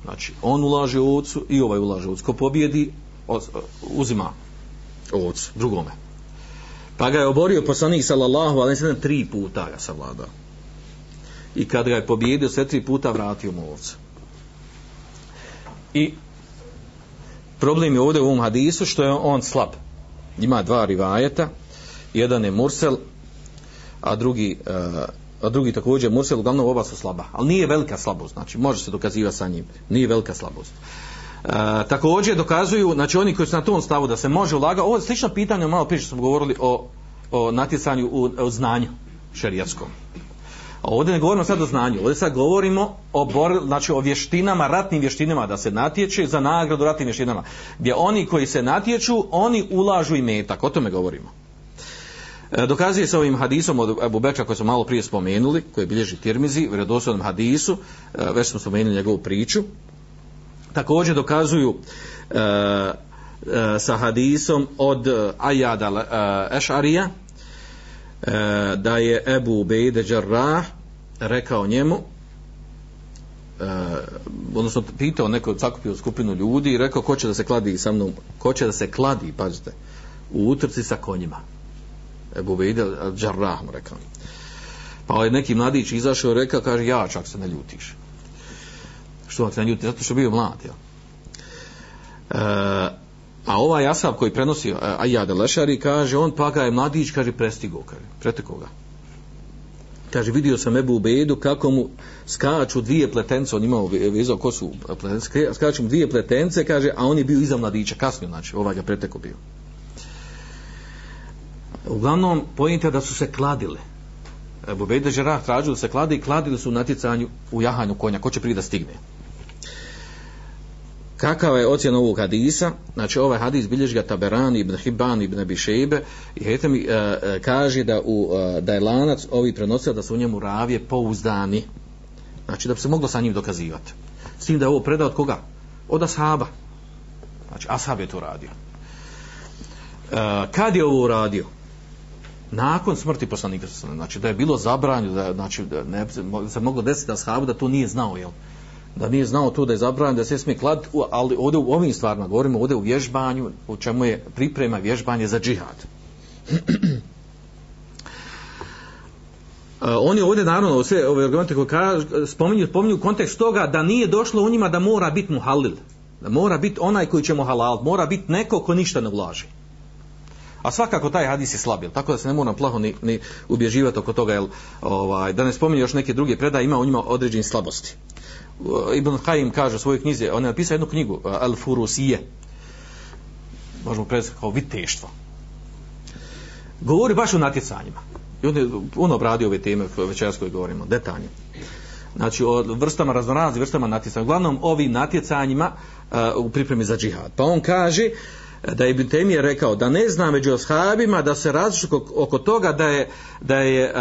Znači, on ulaže u ovcu i ovaj ulaže u ovcu. Ko pobjedi, uzima ovcu, drugome. Pa ga je oborio poslanik sallallahu alaihi sallam tri puta ga savladao. I kad ga je pobjedio sve tri puta vratio mu ovcu. I problem je ovdje u ovom hadisu što je on slab. Ima dva rivajeta. Jedan je Mursel, a drugi uh, a drugi također Mursel, uglavnom oba su slaba, ali nije velika slabost, znači može se dokazivati sa njim, nije velika slabost. E, također dokazuju, znači oni koji su na tom stavu da se može ulagati, ovo je slično pitanje, malo prije smo govorili o, o natjecanju u, o znanju šerijatskom. A ovdje ne govorimo sad o znanju, ovdje sad govorimo o, bor, znači o vještinama, ratnim vještinama da se natječe za nagradu ratnim vještinama. Gdje oni koji se natječu, oni ulažu i metak, o tome govorimo. E, dokazuje se ovim hadisom od Abu Bekra koji smo malo prije spomenuli, koji bilježi Tirmizi, u vjerodostojnom hadisu, e, već smo spomenuli njegovu priču. Također dokazuju e, e, sa hadisom od Ajada e, Ešarija e, da je Ebu Bejde Đarrah rekao njemu odnosno pitao neko sakupio skupinu ljudi i rekao ko će da se kladi sa mnom, ko će da se kladi, pazite, u utrci sa konjima Ebu Bejde mu rekao. Pa ovaj neki mladić izašao i rekao, kaže, ja čak se ne ljutiš. Što vam se ne ljuti? Zato što je bio mlad, jel? E, a ovaj Asab koji prenosi Ajade Lešari, kaže, on pa ga je mladić, kaže, prestigo, kaže, preteko ga. Kaže, vidio sam Ebu Bedu kako mu skaču dvije pletence, on imao vizao ko su pletence, skaču mu dvije pletence, kaže, a on je bio iza mladića, kasnije, znači, ovaj ga preteko bio uglavnom pojente da su se kladile. Ebu Bejde Žerah tražili da se klade i kladili su u natjecanju u jahanju konja. Ko će prije da stigne? Kakav je ocjen ovog hadisa? Znači ovaj hadis bilježi ga Taberan ibn Hibban ibn Bišejbe i hete mi e, e, kaže da, u, e, da je lanac ovi prenosio da su u njemu ravije pouzdani. Znači da bi se moglo sa njim dokazivati. S tim da je ovo predao od koga? od ashaba. Znači ashab je to radio. E, kad je ovo uradio? Nakon smrti poslanika znači da je bilo zabranjeno da znači da ne se moglo desiti da sahabu da to nije znao jel? Da nije znao to da je zabranjeno da se smije klad ali ovdje u ovim stvarima govorimo ovdje u vježbanju u čemu je priprema vježbanje za džihad. Uh, oni ovdje naravno sve ove argumente koje kažu, spominju, spominju kontekst toga da nije došlo u njima da mora biti muhalil da mora biti onaj koji će mu halal mora biti neko ko ništa ne ulaži A svakako taj hadis je slab, tako da se ne moram plaho ni, ni ubježivati oko toga, jel, ovaj, da ne spominje još neke druge predaje, ima u njima određene slabosti. Ibn Khaim kaže u svojoj knjizi, on je napisao jednu knjigu, Al Furusije, možemo predati kao viteštvo. Govori baš o natjecanjima. I on je on obradio ove teme večeras koje govorimo, detaljno. Znači o vrstama raznoraznih vrstama natjecanja. Uglavnom ovim natjecanjima uh, u pripremi za džihad. Pa on kaže uh, da je Ibn Temije rekao da ne zna među ashabima da se različu oko toga da je da je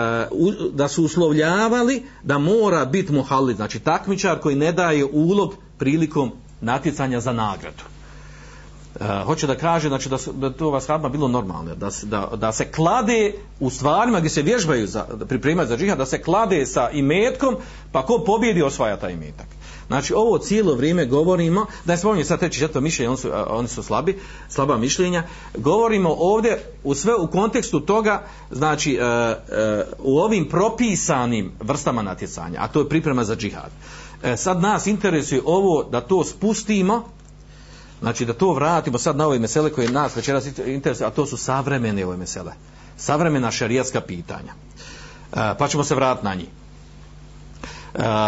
da su uslovljavali da mora biti muhalli znači takmičar koji ne daje ulog prilikom natjecanja za nagradu. Uh, hoće da kaže znači da, su, da to vas hadma bilo normalno da se, da, da se klade u stvarima gdje se vježbaju za, pripremaju za džihad da se klade sa imetkom pa ko pobjedi osvaja taj imetak Znači ovo cijelo vrijeme govorimo, da je spominje sad treći četvrto mišljenje, oni su, oni su slabi, slaba mišljenja, govorimo ovdje u sve u kontekstu toga, znači uh, uh, u ovim propisanim vrstama natjecanja, a to je priprema za džihad. Uh, sad nas interesuje ovo da to spustimo, znači da to vratimo sad na ove mesele koje nas večeras interesuje, a to su savremene ove mesele, savremena šarijatska pitanja. Pa ćemo se vratiti na njih.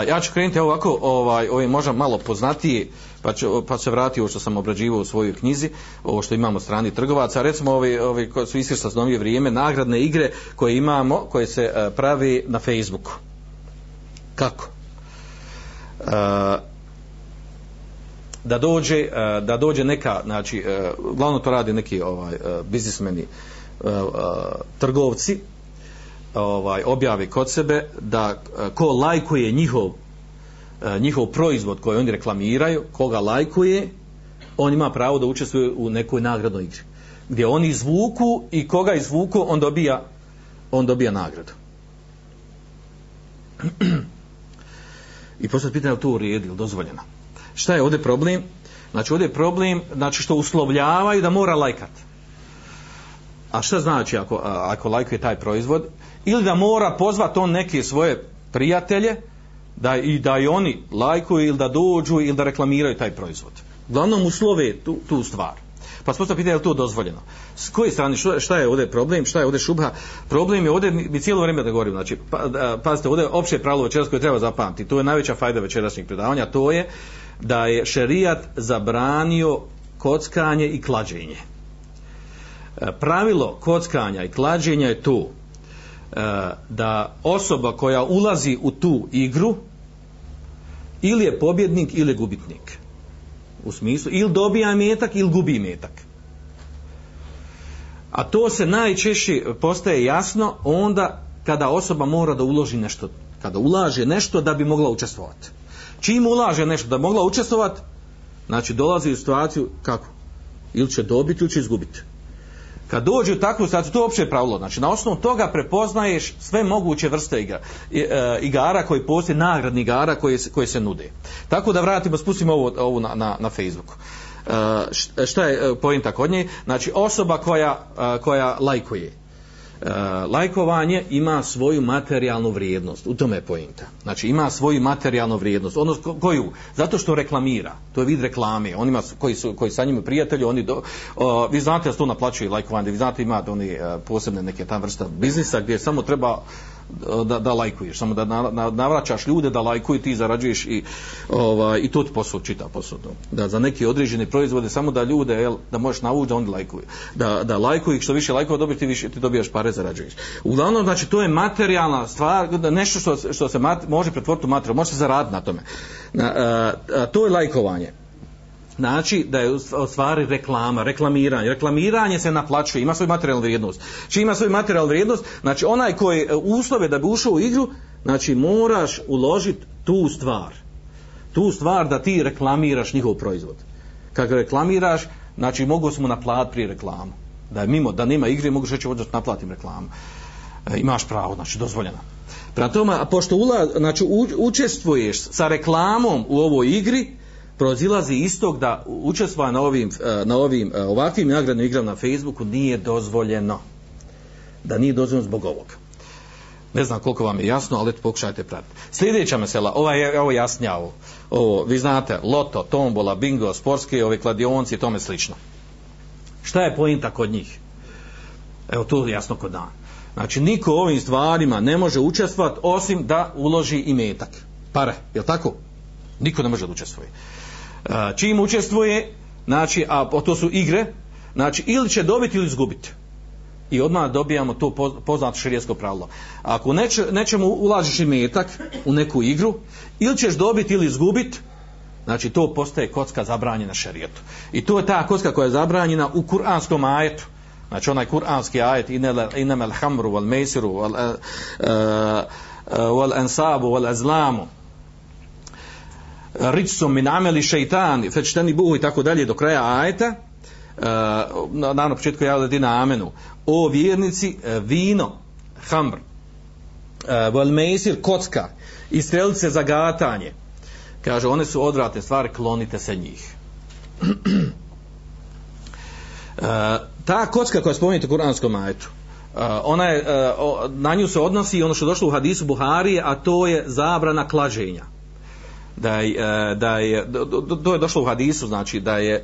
Ja ću krenuti ovako, ovaj, ovaj možda malo poznatiji, pa, ću, pa se vratiti ovo što sam obrađivao u svojoj knjizi, ovo što imamo strani trgovaca, recimo ovi, ovi koji su iskrsta novije vrijeme, nagradne igre koje imamo, koje se uh, pravi na Facebooku. Kako? Uh, da dođe uh, da dođe neka znači glavno to radi neki ovaj biznismeni trgovci ovaj objavi kod sebe da uh, ko lajkuje njihov uh, njihov proizvod koji oni reklamiraju koga lajkuje on ima pravo da učestvuje u nekoj nagradnoj igri gdje oni izvuku i koga izvuku on dobija on dobija nagradu i poslije pitanje je to u redu ili dozvoljeno šta je ovdje problem? Znači ovdje je problem znači što uslovljavaju da mora lajkat. A šta znači ako, ako lajkuje taj proizvod? Ili da mora pozvati on neke svoje prijatelje da i da i oni lajkuju ili da dođu ili da reklamiraju taj proizvod. Uglavnom uslove tu, tu stvar. Pa smo pitanje je li to dozvoljeno. S koje strane, šta, je ovdje problem, šta je ovdje šubha? Problem je ovdje, mi cijelo vrijeme da govorim, znači, pa, pazite, ovdje je opće pravilo večeras koje treba zapamtiti, to je najveća fajda večerašnjeg predavanja, to je da je šerijat zabranio kockanje i klađenje. E, pravilo kockanja i klađenja je e, da osoba koja ulazi u tu igru ili je pobjednik ili je gubitnik. U smislu, ili dobija metak ili gubi metak. A to se najčešće postaje jasno onda kada osoba mora da uloži nešto, kada ulaže nešto da bi mogla učestvovati čim ulaže nešto da mogla učestvovati, znači dolazi u situaciju kako? Ili će dobiti ili će izgubiti. Kad dođe u takvu situaciju, to je opće pravilo. Znači, na osnovu toga prepoznaješ sve moguće vrste igra, e, igara koji postoje, nagradni igara koje, koje se nude. Tako da vratimo, spustimo ovo, ovo na, na, na Facebooku. E, šta je pojenta kod nje? Znači, osoba koja, koja lajkuje, e, lajkovanje ima svoju materijalnu vrijednost. U tome je pojenta. Znači ima svoju materijalnu vrijednost. Ono koju? Zato što reklamira. To je vid reklame. Onima koji, su, koji sa njima prijatelji, oni do, o, vi znate da se to naplaćuje lajkovanje. Vi znate ima oni e, posebne neke tam vrsta biznisa gdje samo treba da, da lajkuješ, samo da na, na, navraćaš ljude da lajkuju, ti zarađuješ i, ovaj, i to ti posao čita posao. Da za neki određene proizvode, samo da ljude, jel, da možeš navući da oni lajkuju. Da, da lajkuju, što više lajkova dobiješ, ti, više, ti dobijaš pare, zarađuješ. Uglavnom, znači, to je materijalna stvar, nešto što, što se mat, može pretvoriti u materiju, može se zaraditi na tome. Na, a, a, to je lajkovanje znači da je u stvari reklama, reklamiranje. Reklamiranje se naplaćuje, ima svoj materijalnu vrijednost. Či ima svoj materijalnu vrijednost, znači onaj koji e, uslove da bi ušao u igru, znači moraš uložiti tu stvar. Tu stvar da ti reklamiraš njihov proizvod. Kad reklamiraš, znači mogu smo naplat prije reklamu. Da je mimo, da nema igre, mogu reći ovdje naplatim reklamu. E, imaš pravo, znači dozvoljeno. Prema tome, pošto ula, znači, učestvuješ sa reklamom u ovoj igri, prozilazi istog da učestvuje na ovim, e, na ovim e, ovakvim nagradnim igrama na Facebooku nije dozvoljeno. Da nije dozvoljeno zbog ovoga. Ne znam koliko vam je jasno, ali pokušajte pratiti. Sljedeća mesela, ova je ovo jasnja ovo. ovo. Vi znate, loto, tombola, bingo, sportske, ove kladionci i tome slično. Šta je pojinta kod njih? Evo, je jasno kod dan. Znači, niko ovim stvarima ne može učestvovati osim da uloži i metak. Pare, je tako? Niko ne može da učestvuje. Uh, čim učestvuje, znači, a to su igre, znači ili će dobiti ili izgubiti. I odmah dobijamo to poznato širijesko pravilo. Ako neće, nećemo ulažiš i metak u neku igru, ili ćeš dobiti ili izgubiti, znači to postaje kocka zabranjena šerijetu. I to je ta kocka koja je zabranjena u kuranskom ajetu. Znači onaj kuranski ajet inam al hamru wal mejsiru wal, uh, uh, wal azlamu rijsom min ameli šeitan, fečteni buhu i tako dalje do kraja ajeta, uh, na, na početku ja ledina amenu, o vjernici, uh, vino, hamr, uh, valmejsir, kocka, i strelice za gatanje, kaže, one su odvratne stvari, klonite se njih. ta kocka koja spomenite u kuranskom ajetu, ona je, na nju se odnosi ono što je došlo u hadisu Buharije, a to je zabrana klađenja da je, da je to je došlo u hadisu znači da je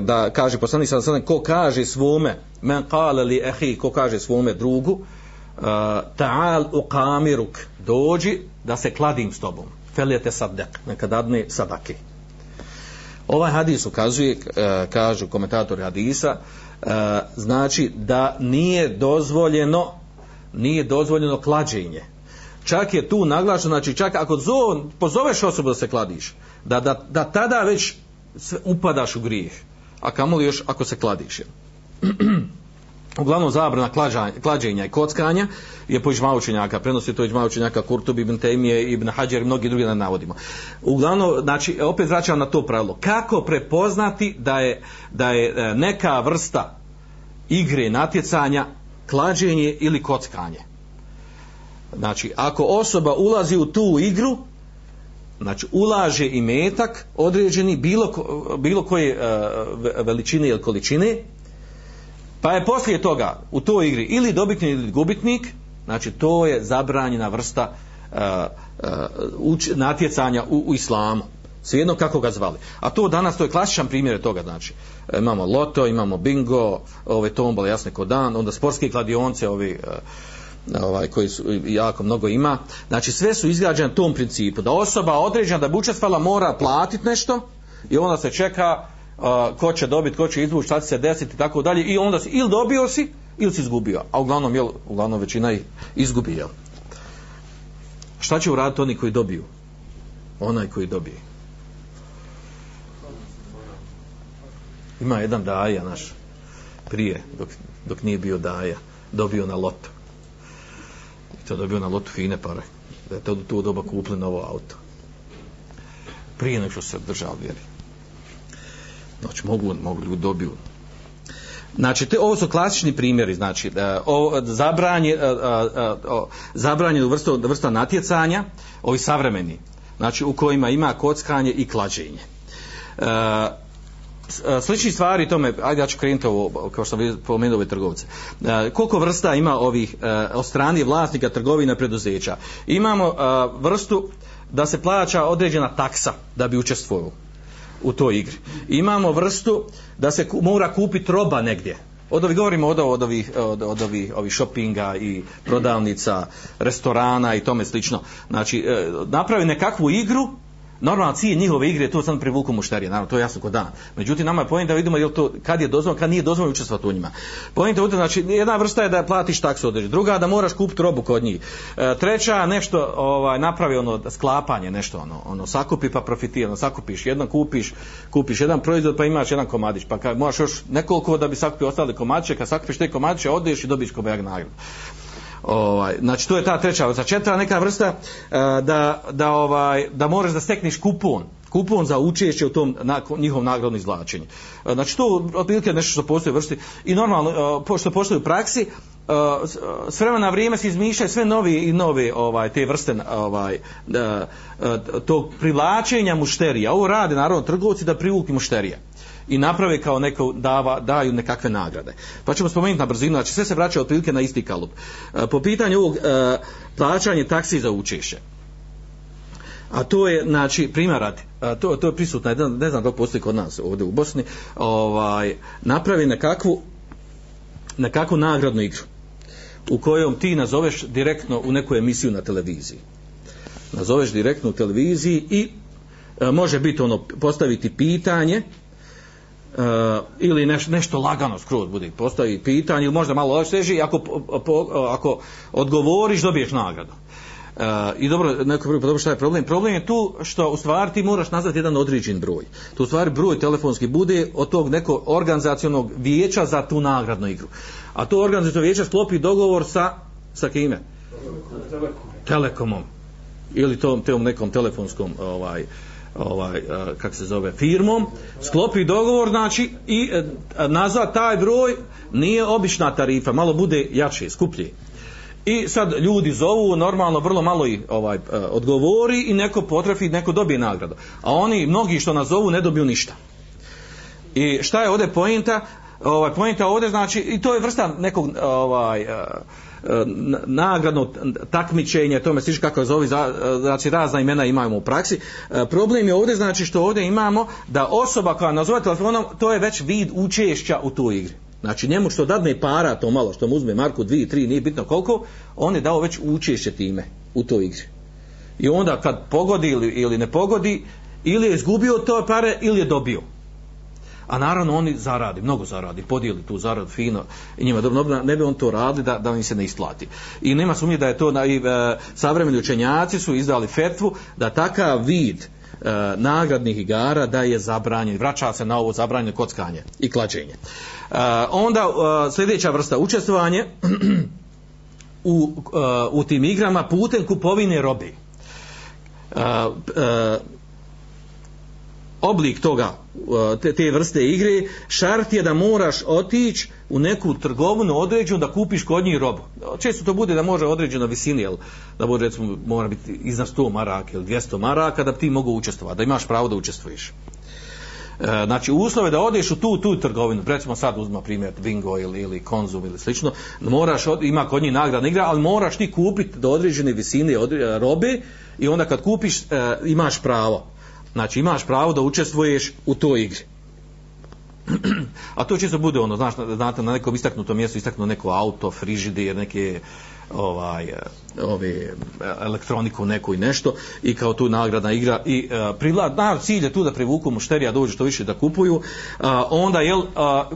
da kaže poslanik sallallahu alejhi ko kaže svome men qala li ahi ko kaže svome drugu ta'al uqamiruk dođi da se kladim s tobom. Felijete sadek neka dadne sadake. Ovaj hadis ukazuje kažu komentatori hadisa znači da nije dozvoljeno nije dozvoljeno klađenje čak je tu naglašeno znači čak ako zov, pozoveš osobu da se kladiš da, da, da tada već upadaš u grijeh a kamoli još ako se kladiš uglavnom zabrana klađenja, klađenja i kockanja je po ižma učenjaka, prenosi to ižma učenjaka Kurtub ibn Tejmije, ibn Hađer i mnogi drugi da navodimo. Uglavnom, znači, opet vraćam na to pravilo. Kako prepoznati da je, da je e, neka vrsta igre, natjecanja, klađenje ili kockanje? Znači, ako osoba ulazi u tu igru, znači ulaže i metak određeni bilo, bilo koje uh, veličine ili količine pa je poslije toga u toj igri ili dobitnik ili gubitnik znači to je zabranjena vrsta uh, uh, natjecanja u, u islamu. Svejedno kako ga zvali. A to danas to je klasičan primjer toga znači. Imamo loto, imamo bingo ove tombole jasne ko dan onda sportske kladionce ovi ovaj, koji su jako mnogo ima. Znači sve su izgrađene tom principu. Da osoba određena da bi učestvala mora platiti nešto i onda se čeka uh, ko će dobiti, ko će izvući, šta će se desiti i tako dalje. I onda si ili dobio si ili si izgubio. A uglavnom, jel, uglavnom većina ih izgubi. Jel? Šta će uraditi oni koji dobiju? Onaj koji dobije. Ima jedan daja naš prije, dok, dok nije bio daja, dobio na lotu to dobio na lotu fine pare da je to tu doba kupili novo auto. Prije nego što se držao vjeri. Znači mogu, mogu ljudi dobiju. Znači, te, ovo su klasični primjeri, znači, da, o, zabranje, a, a, zabranje vrsta, vrsta natjecanja, ovi savremeni, znači, u kojima ima kockanje i klađenje. E, slični stvari tome, ajde ja ću krenuti ovo, kao što pomenuo ove trgovce. E, koliko vrsta ima ovih e, od strani vlasnika trgovina preduzeća? Imamo e, vrstu da se plaća određena taksa da bi učestvovao u toj igri. Imamo vrstu da se mora kupiti roba negdje. Od ovih govorimo od, od ovih od, ovih ovih shoppinga i prodavnica, restorana i tome slično. Znači napravi nekakvu igru Normalno cilj njihove igre je to samo privuku mušterije, naravno to je jasno kod dan. Međutim nama je point da vidimo jel to kad je dozvoljeno, kad nije dozvoljeno učestvovati u njima. Point je znači jedna vrsta je da platiš taksu određenu, druga da moraš kupiti robu kod njih. E, treća nešto ovaj napravi ono sklapanje nešto ono, ono sakupi pa profitira, ono, sakupiš, jedan kupiš, kupiš jedan proizvod pa imaš jedan komadić, pa kad možeš još nekoliko da bi sakupio ostale komadiće, kad sakupiš te komadiće, odeš i dobiš kobajag nagradu ovaj znači to je ta treća vrsta četvrta neka vrsta uh, da da ovaj da možeš da stekneš kupon kupon za učešće u tom njihovom nagradnom izvlačenju. Uh, znači to otprilike nešto što postoji vrsti i normalno uh, pošto postoji u praksi s vremena na vrijeme se izmišljaju sve novi i nove ovaj te vrste ovaj tog privlačenja mušterija. Ovo rade naravno trgovci da privuku mušterije i naprave kao neko dava, daju nekakve nagrade. Pa ćemo spomenuti na brzinu, znači sve se vraća otprilike na isti kalup. E, po pitanju ovog e, plaćanje taksi za učešće. A to je, znači, primjerat, to, to je prisutno, ne, znam dok postoji kod nas ovdje u Bosni, ovaj, napravi nekakvu, nekakvu nagradnu igru u kojom ti nazoveš direktno u neku emisiju na televiziji. Nazoveš direktno u televiziji i e, može biti ono, postaviti pitanje, ili neš, nešto lagano skroz bude postavi pitanje ili možda malo teži ako, po, ako odgovoriš dobiješ nagradu Uh, I dobro, neko prvo, pa dobro šta je problem? Problem je tu što u stvari ti moraš nazvati jedan određen broj. Tu u stvari broj telefonski bude od tog nekog organizacionog vijeća za tu nagradnu igru. A to organizaciono vijeće sklopi dogovor sa, sa kime? Telekom. Telekomom. Ili tom, tom nekom telefonskom ovaj, uh, ovaj kak se zove firmom sklopi dogovor znači i e, nazva taj broj nije obična tarifa malo bude jače skuplje. I sad ljudi zovu normalno vrlo malo i ovaj e, odgovori i neko potrefi neko dobije nagradu. A oni mnogi što nazovu ne dobiju ništa. I šta je ovdje poenta? Ovaj poenta ovdje znači i to je vrsta nekog ovaj nagradno takmičenje, tome sliči kako zove, znači razna imena imamo u praksi. E, problem je ovdje znači što ovdje imamo da osoba koja nazove telefonom, to je već vid učešća u toj igri. Znači njemu što dadne para to malo, što mu uzme marku, dvije, tri, nije bitno koliko, on je dao već učešće time u toj igri. I onda kad pogodi ili, ili ne pogodi, ili je izgubio to pare ili je dobio. A naravno oni zaradi, mnogo zaradi, podijeli tu zaradu fino i njima dobro, ne bi on to radili da, da im se ne isplati. I nema sumnje da je to, i, e, savremeni učenjaci su izdali fetvu da takav vid e, nagradnih igara da je zabranjen, vraća se na ovo zabranjeno kockanje i klađenje. E, onda e, sljedeća vrsta učestvovanje u, e, u tim igrama putem kupovine robe. E, e, oblik toga uh, te, te vrste igre šart je da moraš otići u neku trgovinu određenu da kupiš kod njih robu. Često to bude da može određena visini jel, da bude recimo mora biti iznad 100 maraka ili 200 maraka da ti mogu učestvovati da imaš pravo da učestvuješ. E, znači uslove da odeš u tu tu trgovinu recimo sad uzmemo primjer Bingo ili, ili Konzum ili slično moraš ima kod njih nagradna igra ali moraš ti kupiti do određene visine odre, robe i onda kad kupiš e, imaš pravo Znači imaš pravo da učestvuješ u toj igri. A to često bude ono, znaš, znate, na nekom istaknutom mjestu istaknu neko auto, frižider, neke ovaj ove elektroniku neku i nešto i kao tu nagradna igra i uh, privlad na cilj je tu da privuku mušterija dođu što više da kupuju uh, onda jel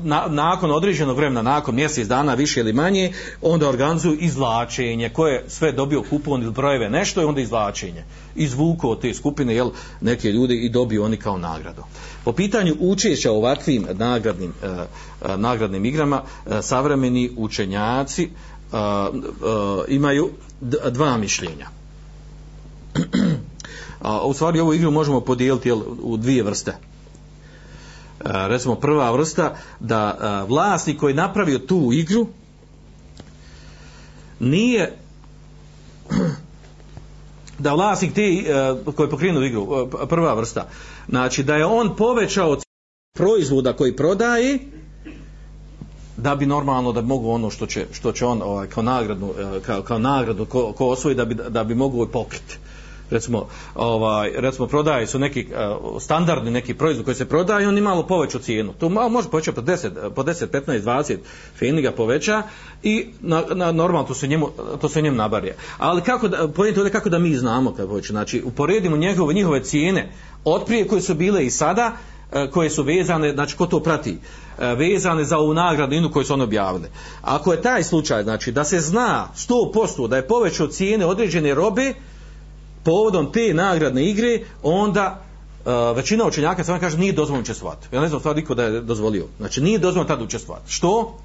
na, nakon određenog vremena nakon mjesec dana više ili manje onda organizuju izvlačenje koje sve dobio kupon ili brojeve nešto i onda izvlačenje. Izvuku od te skupine jel neke ljudi i dobiju oni kao nagradu. Po pitanju učešća ovakvim nagradnim nagradnim igrama savremeni učenjaci a, a, imaju dva mišljenja. a, u stvari ovu igru možemo podijeliti jel, u dvije vrste. A, recimo prva vrsta da a, vlasnik koji je napravio tu igru nije da vlasnik te koji je pokrenuo igru prva vrsta znači da je on povećao proizvoda koji prodaje da bi normalno da bi mogu ono što će, što će on ovaj, kao nagradu, e, kao, kao nagradu ko, ko osvoji da bi, da bi mogu pokriti recimo ovaj recimo prodaje su neki uh, standardni neki proizvod koji se prodaje on ima malo poveću cijenu. To malo može povećati po 10 po 10 15 20 fini ga poveća i na, na normalno to se njemu to se njemu nabarje. Ali kako da pojente kako da mi znamo kako hoće znači uporedimo njegove njihove cijene od prije koje su bile i sada koje su vezane znači ko to prati E, vezane za ovu nagradnu koju su on objavili. Ako je taj slučaj, znači da se zna 100% da je povećao cijene određene robe povodom te nagradne igre, onda uh, većina učenjaka samo kaže nije dozvoljeno učestvovati. Ja ne znam stvar niko da je dozvolio. Znači nije dozvoljeno tada učestvovati. Što?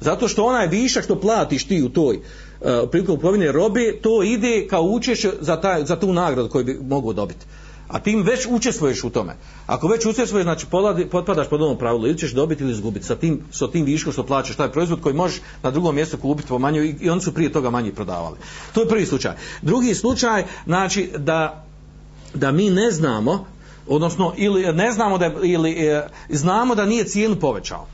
Zato što onaj višak što platiš ti u toj uh, prilikom kupovine robe, to ide kao učešće za, za tu nagradu koju bi mogu dobiti. A tim već učestvuješ u tome. Ako već učestvuješ, znači potpadaš pod ovom pravilu, ili ćeš dobiti ili izgubiti sa tim, sa tim viškom što plaćaš taj proizvod koji možeš na drugom mjestu kupiti po manju i, i oni su prije toga manje prodavali. To je prvi slučaj. Drugi slučaj, znači da, da mi ne znamo, odnosno ili ne znamo da, ili e, znamo da nije cijenu povećao.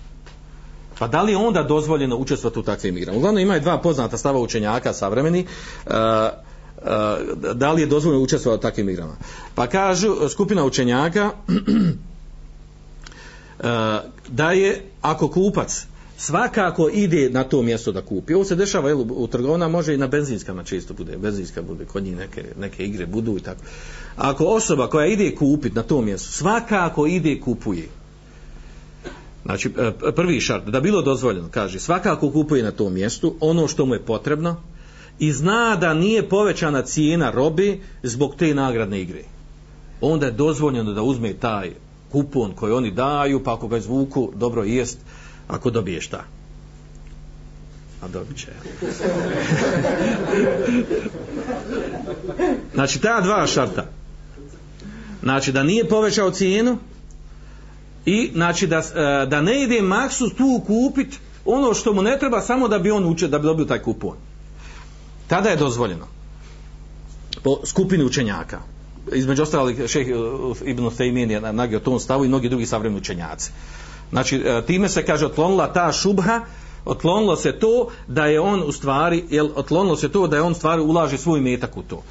Pa da li je onda dozvoljeno učestvovati u takvim igrama? Uglavnom imaju dva poznata stava učenjaka savremeni. Uh, da li je dozvoljeno učestvovati u takvim igrama. Pa kažu skupina učenjaka da je ako kupac svakako ide na to mjesto da kupi. Ovo se dešava jel, u trgovina, može i na benzinskama često bude, benzinska bude, kod njih neke, neke igre budu i tako. Ako osoba koja ide kupit na to mjesto, svakako ide kupuje. Znači, prvi šart, da bilo dozvoljeno, kaže, svakako kupuje na tom mjestu ono što mu je potrebno, i zna da nije povećana cijena robe zbog te nagradne igre. Onda je dozvoljeno da uzme taj kupon koji oni daju, pa ako ga izvuku, dobro jest, ako dobije šta. A dobit će. znači, ta dva šarta. Znači, da nije povećao cijenu i znači da, e, da ne ide maksus tu kupit ono što mu ne treba samo da bi on učio, da bi dobio taj kupon tada je dozvoljeno. Po skupini učenjaka. Između ostalih šeh Ibn Taymin je nagio tom stavu i mnogi drugi savremeni učenjaci. Znači e, time se kaže otlonila ta šubha otlonilo se to da je on u stvari jel, otlonilo se to da je on stvari ulaži svoj metak u to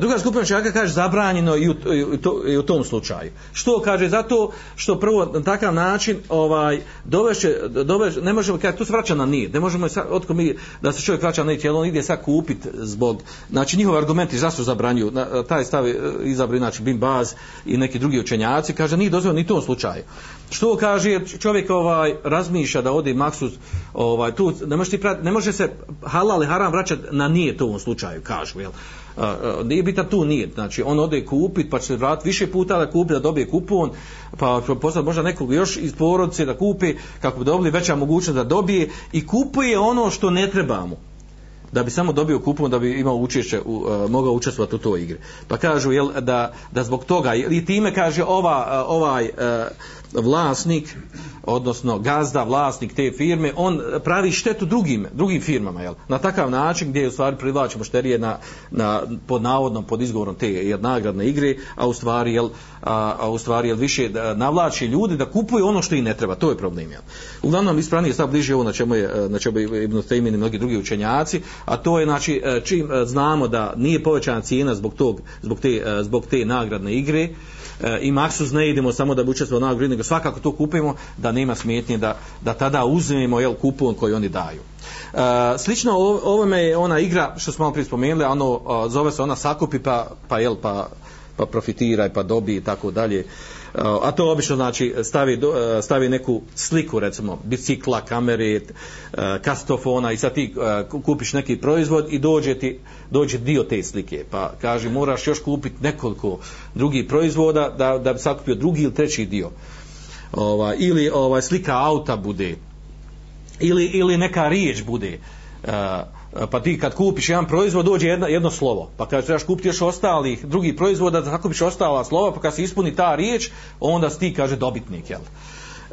druga skupina učenjaka kaže zabranjeno i u, to, i u tom slučaju. Što kaže? Zato što prvo na takav način ovaj dovešće, dovešće ne možemo kaže tu se vraća na nit. Ne možemo otko mi da se čovjek vraća na nit, jel on ide sad kupit zbog znači njihovi argumenti zašto zabranjuju na, taj stav e, izabri znači Bin Baz i neki drugi učenjaci kaže nije dozvoljeno ni u tom slučaju. Što kaže jer čovjek ovaj razmišlja da ode maksus ovaj tu ne može ti prat, ne može se halal i haram vraćati na nije to u ovom slučaju kažu jel nije bitan tu nije. Znači on ode kupit pa će vratiti više puta da kupi da dobije kupon pa poslati možda nekog još iz porodice da kupi kako bi dobili veća mogućnost da dobije i kupuje ono što ne treba mu. Da bi samo dobio kupon da bi imao učešće u, mogao učestvovati u toj igri. Pa kažu jel da da zbog toga i time kaže ova ovaj vlasnik odnosno gazda, vlasnik te firme, on pravi štetu drugim, drugim firmama, jel? Na takav način gdje je u stvari privlači mošterije na, na, pod navodnom, pod izgovorom te nagradne igre, a u stvari, jel, a, a u stvari, jel, više navlači ljudi da kupuju ono što i ne treba, to je problem, jel? Uglavnom, ispravnije stav bliže ovo na čemu je, na čemu je Ibn i mnogi drugi učenjaci, a to je, znači, čim znamo da nije povećana cijena zbog tog, zbog te, zbog te nagradne igre, e, i maksuz ne idemo samo da bi učestvovali na nagradu, nego svakako to kupimo da nema smetnje da, da tada uzmemo jel, kupon koji oni daju. E, slično ovome je ona igra što smo malo prije spomenuli, ono, zove se ona sakupi pa, pa, jel, pa, pa profitiraj pa dobi i tako dalje a to obično znači stavi, stavi neku sliku recimo bicikla, kamere kastofona i sad ti kupiš neki proizvod i dođe ti dođe dio te slike. Pa kaže moraš još kupiti nekoliko drugih proizvoda da, da bi sakupio drugi ili treći dio. Ovaj, ili ovaj, slika auta bude. Ili, ili neka riječ bude. Uh, pa ti kad kupiš jedan proizvod dođe jedno, jedno slovo. Pa kad trebaš kupiti još ostalih drugih proizvoda da kupiš ostala slova pa kad se ispuni ta riječ onda si ti kaže dobitnik jel?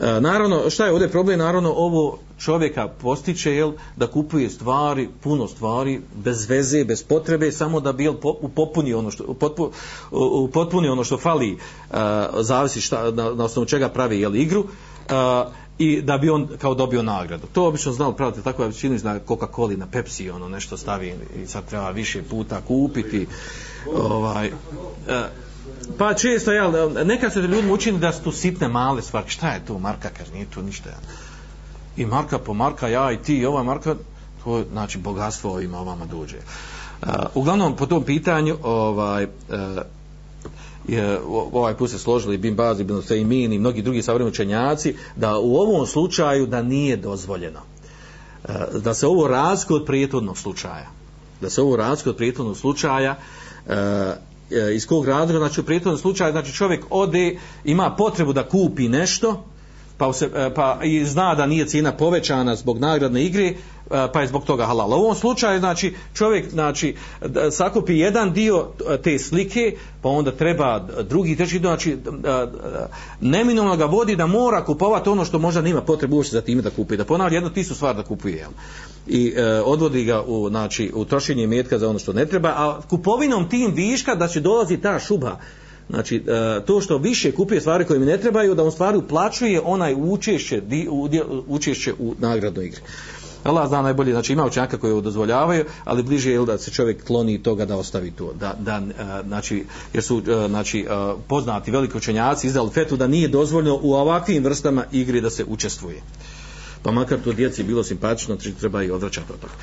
E, naravno šta je ovdje problem? Naravno ovo čovjeka postiče jel, da kupuje stvari puno stvari bez veze bez potrebe samo da bi jel, popuni ono što potpu, potpuni ono što fali. Uh, zavisi šta, na, na osnovu čega pravi jel, igru i da bi on kao dobio nagradu. To obično znao praviti tako da čini na Coca-Cola na Pepsi ono nešto stavi i sad treba više puta kupiti. Ovaj e, pa često ja neka se ljudima učini da su tu sitne male stvari. Šta je to marka kaže nije to ništa. I marka po marka ja i ti i ova marka to je znači bogatstvo ima ovama dođe. Uh, uglavnom po tom pitanju ovaj uh, je, ovaj put se složili Bin Baz i Sejmin i mnogi drugi savremeni učenjaci da u ovom slučaju da nije dozvoljeno. E, da se ovo razlikuje od prijetodnog slučaja. Da se ovo razlikuje od prijetodnog slučaja e, e, iz kog razloga? Znači u prijetodnom slučaju znači čovjek ode ima potrebu da kupi nešto pa, se, pa i zna da nije cijena povećana zbog nagradne igre pa je zbog toga halal. U ovom slučaju, znači, čovjek, znači, sakupi jedan dio te slike, pa onda treba drugi, treći znači, neminovno ga vodi da mora kupovati ono što možda nima potrebu uopšte za time da kupi. Da ponavlja jedno tisu stvar da kupuje, jel? I e, odvodi ga u, znači, u trošenje metka za ono što ne treba, a kupovinom tim viška da će dolazi ta šuba, Znači, to što više kupuje stvari koje mi ne trebaju, da on stvari uplaćuje onaj učešće, učešće u nagradnoj igri. Allah zna najbolje, znači ima učenjaka koji ovo dozvoljavaju, ali bliže je da se čovjek kloni toga da ostavi to. Da, da, znači, jer su znači, poznati veliki učenjaci izdali fetu da nije dozvoljeno u ovakvim vrstama igre da se učestvuje. Pa makar to djeci bilo simpatično, znači treba i odvraćati od toga.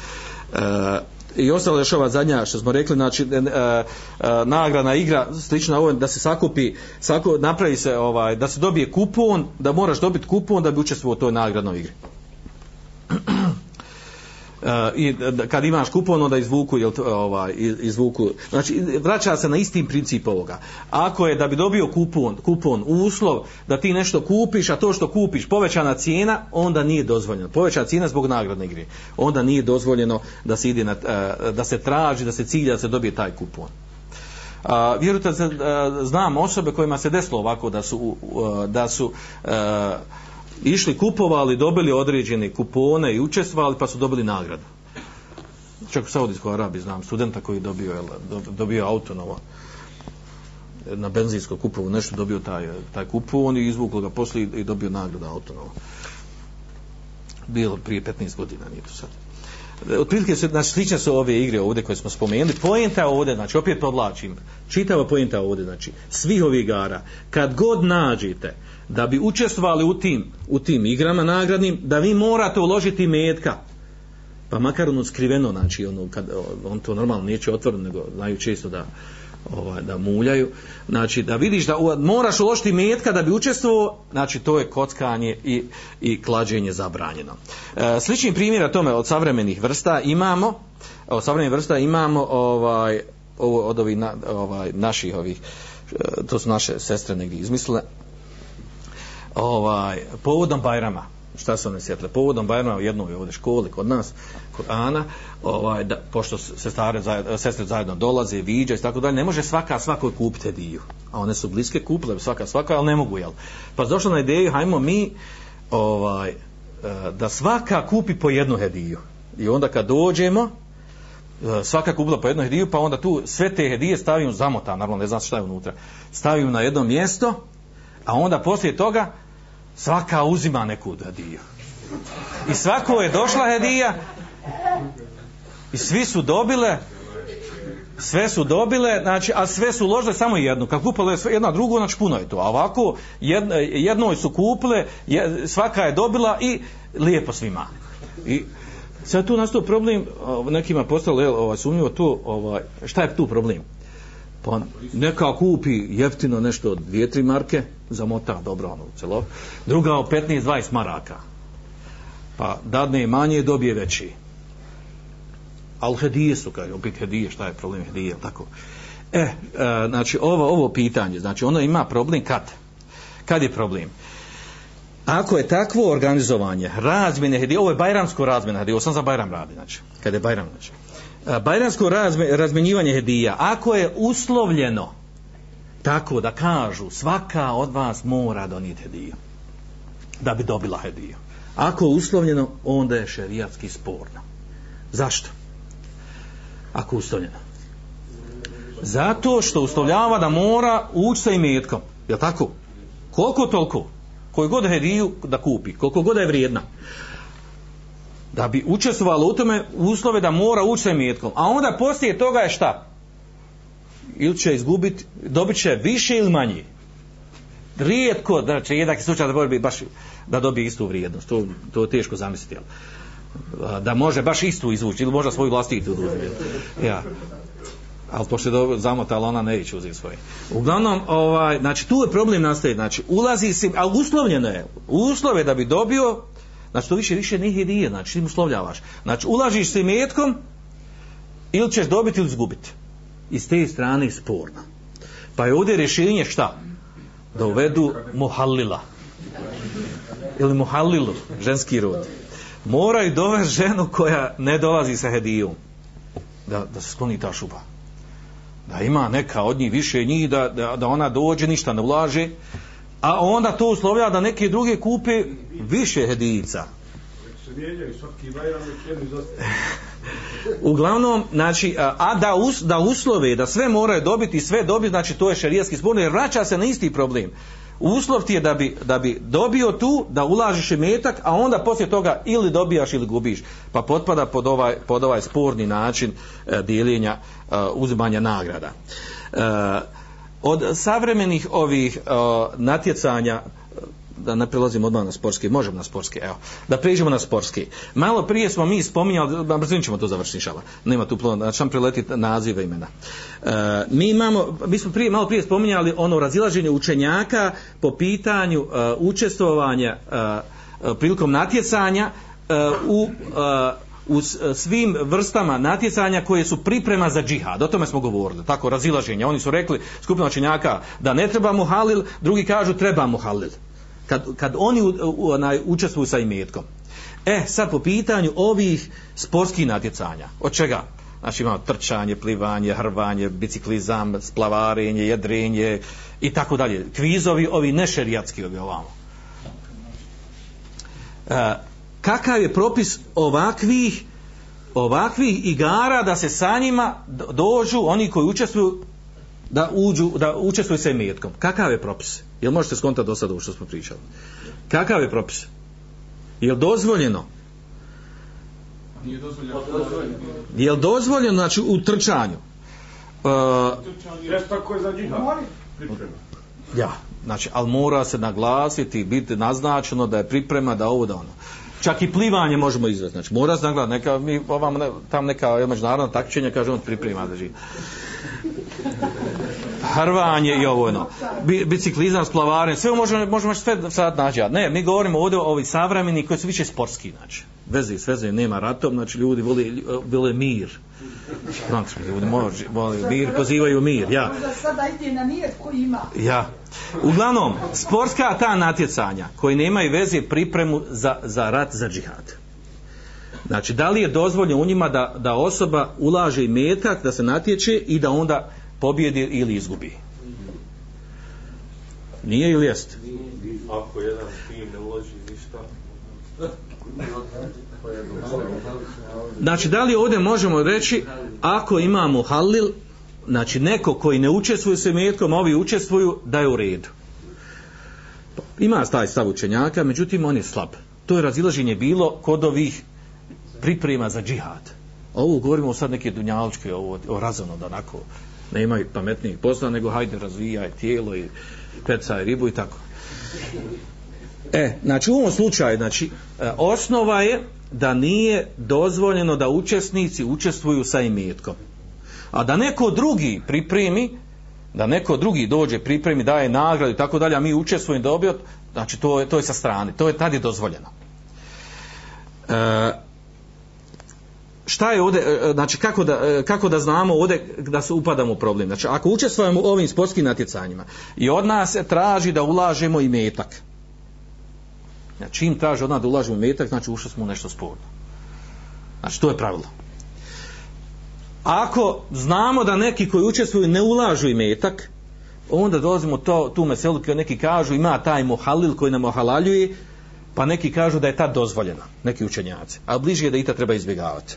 I ostalo još ova zadnja što smo rekli znači e, e, nagrana igra slična ovo da se sakupi sako, napravi se ovaj da se dobije kupon da moraš dobiti kupon da bi učestvovao u toj nagradnoj igri i kad imaš kupon onda izvuku jel, ovaj, izvuku. Znači vraća se na istim princip ovoga. Ako je da bi dobio kupon kupon uslov da ti nešto kupiš a to što kupiš povećana cijena onda nije dozvoljeno. Povećana cijena zbog nagradne igre. Onda nije dozvoljeno da se ide na, uh, da se traži da se cilja da se dobije taj kupon. Uh, vjerujte, uh, znam osobe kojima se desilo ovako da su, uh, da su išli kupovali, dobili određene kupone i učestvovali pa su dobili nagradu. Čak u Saudijskoj Arabiji znam studenta koji dobio, jel, dobio auto novo na benzinsko kupovu nešto dobio taj, taj kupon i izvuklo ga posle i dobio nagradu auto novo. Bilo prije 15 godina, nije to sad. Otprilike se znači slične su ove igre ovdje koje smo spomenuli. Poenta ovdje znači opet podlačim čitava poenta ovdje znači svih ovih igara. Kad god nađete da bi učestvovali u tim u tim igrama nagradnim da vi morate uložiti metka. Pa makar ono skriveno znači ono kad on to normalno neće otvoreno nego znaju često da ovaj, da muljaju. Znači da vidiš da moraš uložiti metka da bi učestvovao znači to je kockanje i, i klađenje zabranjeno. E, slični primjera tome od savremenih vrsta imamo od savremenih vrsta imamo ovaj od ovih ovaj naših ovih e, to su naše sestre negdje izmislile ovaj povodom Bajrama šta su one sjetle? Povodom Bajrama u jednoj ovdje školi kod nas kod Ana ovaj da pošto se stare zajedno, sestre zajedno dolaze viđa i tako dalje ne može svaka svakoj kupiti hediju. A one su bliske kupile svaka svaka ali ne mogu jel? Pa došlo na ideju hajmo mi ovaj e, da svaka kupi po jednu hediju. I onda kad dođemo e, svaka kupila po jednu hediju pa onda tu sve te hedije stavimo zamota naravno ne znam šta je unutra. Stavimo na jedno mjesto a onda poslije toga svaka uzima neku hediju i svako je došla hedija i svi su dobile sve su dobile, znači, a sve su uložile samo jednu. Kad kupile jedna drugu, znači puno je to. A ovako, jedno, jednoj su kupile, svaka je dobila i lijepo svima. I sad tu nastao problem, nekima postalo ovaj, sumnjivo to, ovaj, šta je tu problem? Pa neka kupi jeftino nešto dvije, tri marke, zamota dobro ono celo, druga o 15-20 maraka. Pa dadne manje, dobije veći. Al hedije su kaže opet hedije šta je problem hedije tako? E, e znači ovo ovo pitanje znači ono ima problem kad? Kad je problem? Ako je takvo organizovanje razmjene hedije ovo je bajramsko razmjena hedije ovo sam za bajram radi znači kad je bajram znači. E, bajramsko razme, razmenjivanje hedija ako je uslovljeno tako da kažu svaka od vas mora donijeti hediju da bi dobila hediju ako je uslovljeno onda je šerijatski sporno zašto ako uslovljeno. Zato što uslovljava da mora ući sa imetkom. Je tako? Koliko toliko? Koju god hediju da kupi, koliko god je vrijedna. Da bi učestvovalo u tome uslove da mora ući sa imetkom. A onda poslije toga je šta? Ili će izgubiti, dobit će više ili manje. Rijetko, znači jednak slučaj da bi baš da dobije istu vrijednost. To, to je teško zamisliti. Jel? da može baš istu izvući ili možda svoju vlastitu ja ali pošto je dobro zamotala ona neće uzeti svoje uglavnom ovaj, znači tu je problem nastaje znači ulazi se ali uslovljeno je uslove da bi dobio znači to više više nije hedije znači ti mu uslovljavaš znači ulažiš se metkom ili ćeš dobiti ili izgubiti iz te strane sporno. Pa je ovdje rješenje šta? Da uvedu muhallila. Ili muhallilu ženski rod. Moraju dovesti ženu koja ne dolazi sa hedijom. Da, da se skloni ta šuba. Da ima neka od njih više njih da, da, da ona dođe ništa ne ulaže. A onda to uslovlja da neke druge kupe više hedijica uglavnom znači a da, us, da uslove da sve moraju dobiti sve dobiti znači to je šerijski spor jer vraća se na isti problem. Uslov ti je da bi, da bi dobio tu da ulažiš metak a onda poslije toga ili dobijaš ili gubiš. Pa potpada pod ovaj, pod ovaj sporni način e, dijeljenja e, uzimanja nagrada. E, od savremenih ovih e, natjecanja da ne prelazimo odmah na sportski, možemo na sportski, evo, da prijeđemo na sportski. Malo prije smo mi spominjali, brzim ćemo to završiti, šala, nema tu plona, znači vam priletiti nazive imena. E, mi imamo, mi smo prije, malo prije spominjali ono razilaženje učenjaka po pitanju uh, učestvovanja uh, prilikom natjecanja uh, u uh, u svim vrstama natjecanja koje su priprema za džihad. O tome smo govorili. Tako, razilaženja. Oni su rekli, skupina učenjaka, da ne treba mu halil, drugi kažu treba mu halil kad, kad oni u, onaj, učestvuju sa imetkom. E, sad po pitanju ovih sportskih natjecanja, od čega? Znači imamo trčanje, plivanje, hrvanje, biciklizam, splavarenje, jedrenje i tako dalje. Kvizovi, ovi nešerijatski ovi ovamo. E, kakav je propis ovakvih ovakvih igara da se sa njima dođu oni koji učestvuju da uđu, da učestvuju sa imetkom. Kakav je propis? Jel možete skontati do sada što smo pričali? Kakav je propis? Jel dozvoljeno Je li dozvoljeno, znači, u trčanju? Uh, ja, znači, ali mora se naglasiti, biti naznačeno da je priprema, da ovo, da ono. Čak i plivanje možemo izvesti, znači mora se naglasiti, neka, mi, ovam, ne, tam neka međunarodna takmičenja, kaže on priprema da živi. Hrvanje i ovo ono. Bi, biciklizam, splavaranje, sve možemo, možemo sve sad naći. Ne, mi govorimo ovdje o ovi savremeni koji su više sportski, znači. Veze s veze nema ratom, znači ljudi vole, vole mir. Znači, ljudi može, vole mir, pozivaju mir, ja. Sada ide na nijet koji ima. Ja. Uglavnom, sportska ta natjecanja koji nemaju veze pripremu za, za rat za džihad. Znači, da li je dozvoljeno u njima da, da osoba ulaže i metak, da se natječe i da onda pobjedi ili izgubi? Nije ili jest? Ako jedan tim ne uloži ništa, Znači, da li ovdje možemo reći, ako imamo halil, znači neko koji ne učestvuje se metkom, a ovi učestvuju, da je u redu. Ima taj stav učenjaka, međutim on je slab. To je razilaženje bilo kod ovih priprema za džihad. Ovo govorimo sad neke dunjaličke, ovo, o da onako ne imaju pametnijih posla, nego hajde razvijaj tijelo i pecaj ribu i tako. E, znači u ovom slučaju, znači, e, osnova je da nije dozvoljeno da učesnici učestvuju sa imetkom. A da neko drugi pripremi, da neko drugi dođe, pripremi, daje nagradu i tako dalje, a mi učestvujemo dobio, znači to je, to je sa strane, to je tad je dozvoljeno. E, šta je ovdje, e, znači kako da, e, kako da znamo ovdje da se upadamo u problem. Znači ako učestvujemo u ovim sportskim natjecanjima i od nas se traži da ulažemo i metak. Znači čim traži od nas da ulažemo metak, znači ušli smo u nešto sporno. Znači to je pravilo. Ako znamo da neki koji učestvuju ne ulažu i metak, onda dolazimo to, tu meselu kada neki kažu ima taj mohalil koji nam ohalaljuje, pa neki kažu da je tad dozvoljeno, neki učenjaci. A bliže je da i ta treba izbjegavati.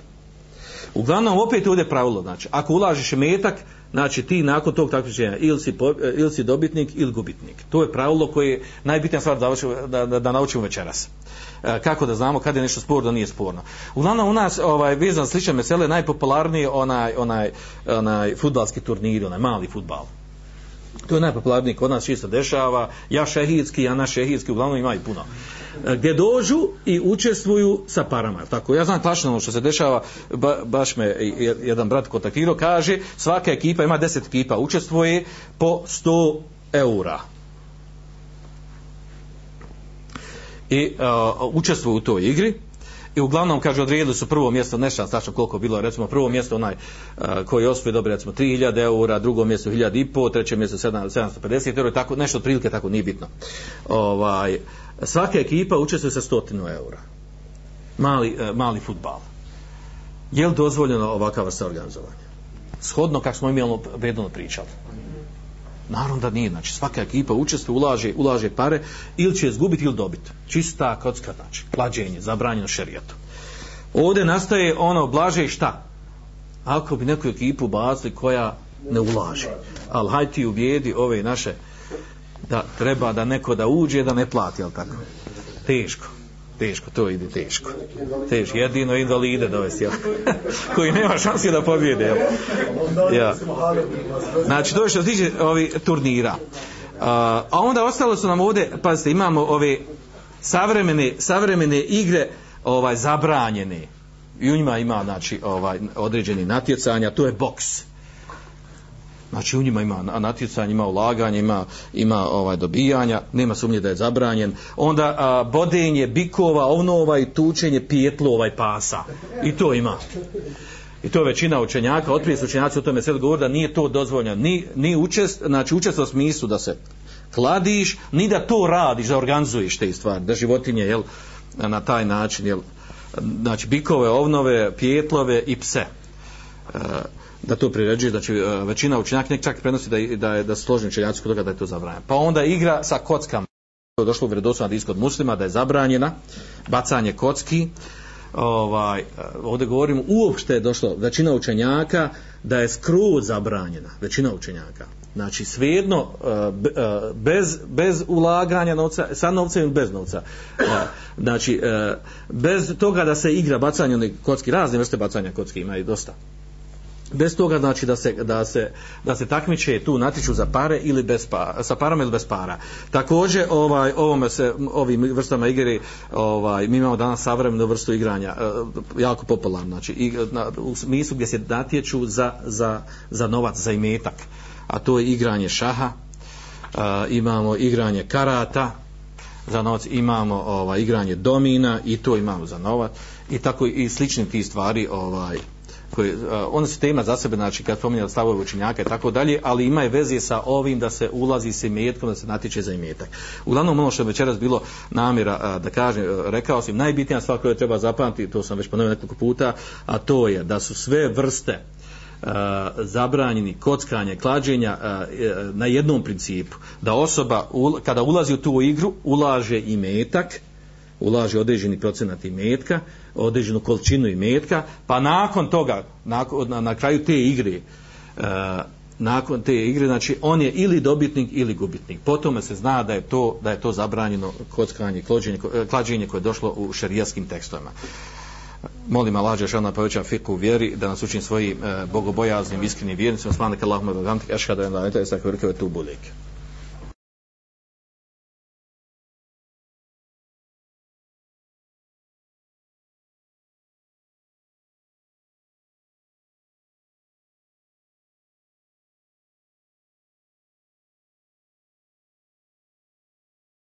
Uglavnom, opet ovdje pravilo, znači, ako ulažiš metak, znači ti nakon tog takmičenja ili si, po, ili si dobitnik ili gubitnik. To je pravilo koje je najbitnija stvar da, da, da, da naučimo večeras. E, kako da znamo kad je nešto sporno, da nije sporno. Uglavnom u nas ovaj vezan slične mesele najpopularniji onaj onaj onaj fudbalski turnir, onaj mali fudbal. To je najpopularniji kod nas čisto dešava, ja šehidski, ja naš šehidski, uglavnom ima i puno. E, Gdje dođu i učestvuju sa parama. Tako, ja znam tačno ono što se dešava, ba, baš me je- jedan brat kontaktirao, kaže, svaka ekipa ima 10 ekipa, učestvuje po 100 eura. I uh, učestvuju u toj igri, i uglavnom kaže odredili su prvo mjesto nešto tačno koliko bilo recimo prvo mjesto onaj uh, koji osvoji dobio recimo 3000 eura drugo mjesto 1000 i po treće mjesto 7, 750 eura tako nešto otprilike tako nije bitno. Ovaj svaka ekipa učestvuje sa 100 eura. Mali, uh, mali futbal. Je li dozvoljeno ovakav vrsta organizovanja? Shodno kako smo imali vedno pričali Naravno da nije, znači svaka ekipa učestvuje, ulaže, ulaže pare, ili će izgubiti ili dobiti. Čista kocka, znači, klađenje, zabranjeno šerijatom. Ovdje nastaje ono blaže šta? Ako bi neku ekipu bacili koja ne ulaže. Ali hajde ti ubijedi ove naše da treba da neko da uđe da ne plati, jel tako? Teško. Teško, to ide teško. Teško, jedino invalide dovesti, jel? koji nema šansi da pobjede, jel? Ja. Znači, to je što se tiče ovi turnira. A onda ostalo su nam ovdje, pazite, imamo ove savremene, savremene igre ovaj zabranjene. I u njima ima znači ovaj određeni natjecanja, to je boks. Znači u njima ima na- natjecanje, ima ulaganje, ima, ima ovaj dobijanja, nema sumnje da je zabranjen. Onda a, bodenje bikova, ovnova i tučenje pijetlova i pasa. I to ima. I to je većina učenjaka, otprije su učenjaci o tome sve govori da nije to dozvoljeno. Ni, ni učest, znači učest u smislu da se kladiš, ni da to radiš, da organizuješ te stvari, da životinje, jel, na taj način, jel, znači bikove, ovnove, pijetlove i pse. E, da to priređuješ, da će e, većina učenjaka nek čak prenosi da, da, je, da su složeni učenjaci kod toga da je to zabranjeno. Pa onda igra sa kockama. To je došlo u hadisu kod muslima da je zabranjena, bacanje kocki, ovaj, e, ovdje govorimo uopšte je došlo većina učenjaka da je skroz zabranjena, većina učenjaka. Znači svejedno e, be- bez, bez ulaganja novca, sa novcem ili bez novca. Znači bez toga da se igra bacanje kocki, razne vrste bacanja kocki ima i dosta. Bez toga znači da se, da se, da se takmiče tu natiču za pare ili bez pa, sa parama ili bez para. Također ovaj ovome se ovim vrstama igre ovaj mi imamo danas savremenu vrstu igranja e, jako popularno znači i, na, u smislu gdje se natječu za, za, za novac za imetak a to je igranje šaha e, imamo igranje karata za novac imamo ovaj igranje domina i to imamo za novac i tako i slične ti stvari ovaj koje, uh, one su tema za sebe, znači kad spominjali stavove učenjaka i tako dalje, ali ima je veze sa ovim da se ulazi s imetkom, da se natječe za imetak. Uglavnom ono što je večeras bilo namjera uh, da kažem, uh, rekao sam, najbitnija stvar koju treba zapamtiti, to sam već ponovio nekoliko puta, a to je da su sve vrste uh, zabranjeni kockanje, klađenja uh, na jednom principu. Da osoba u, kada ulazi u tu igru ulaže i metak, ulaže određeni procenat imetka, određenu količinu imetka, pa nakon toga, nakon, na, na kraju te igre, uh, nakon te igre, znači on je ili dobitnik ili gubitnik. Potom se zna da je to da je to zabranjeno kockanje, klađenje, klađenje koje je došlo u šerijaskim tekstovima. Molim Allah Žešana poveća fiku vjeri, da nas učini svojim e, bogobojaznim, iskrenim vjernicima. Smanak Allahumma wa bihamdika, ashhadu an la ilaha illa anta, astaghfiruka wa atubu.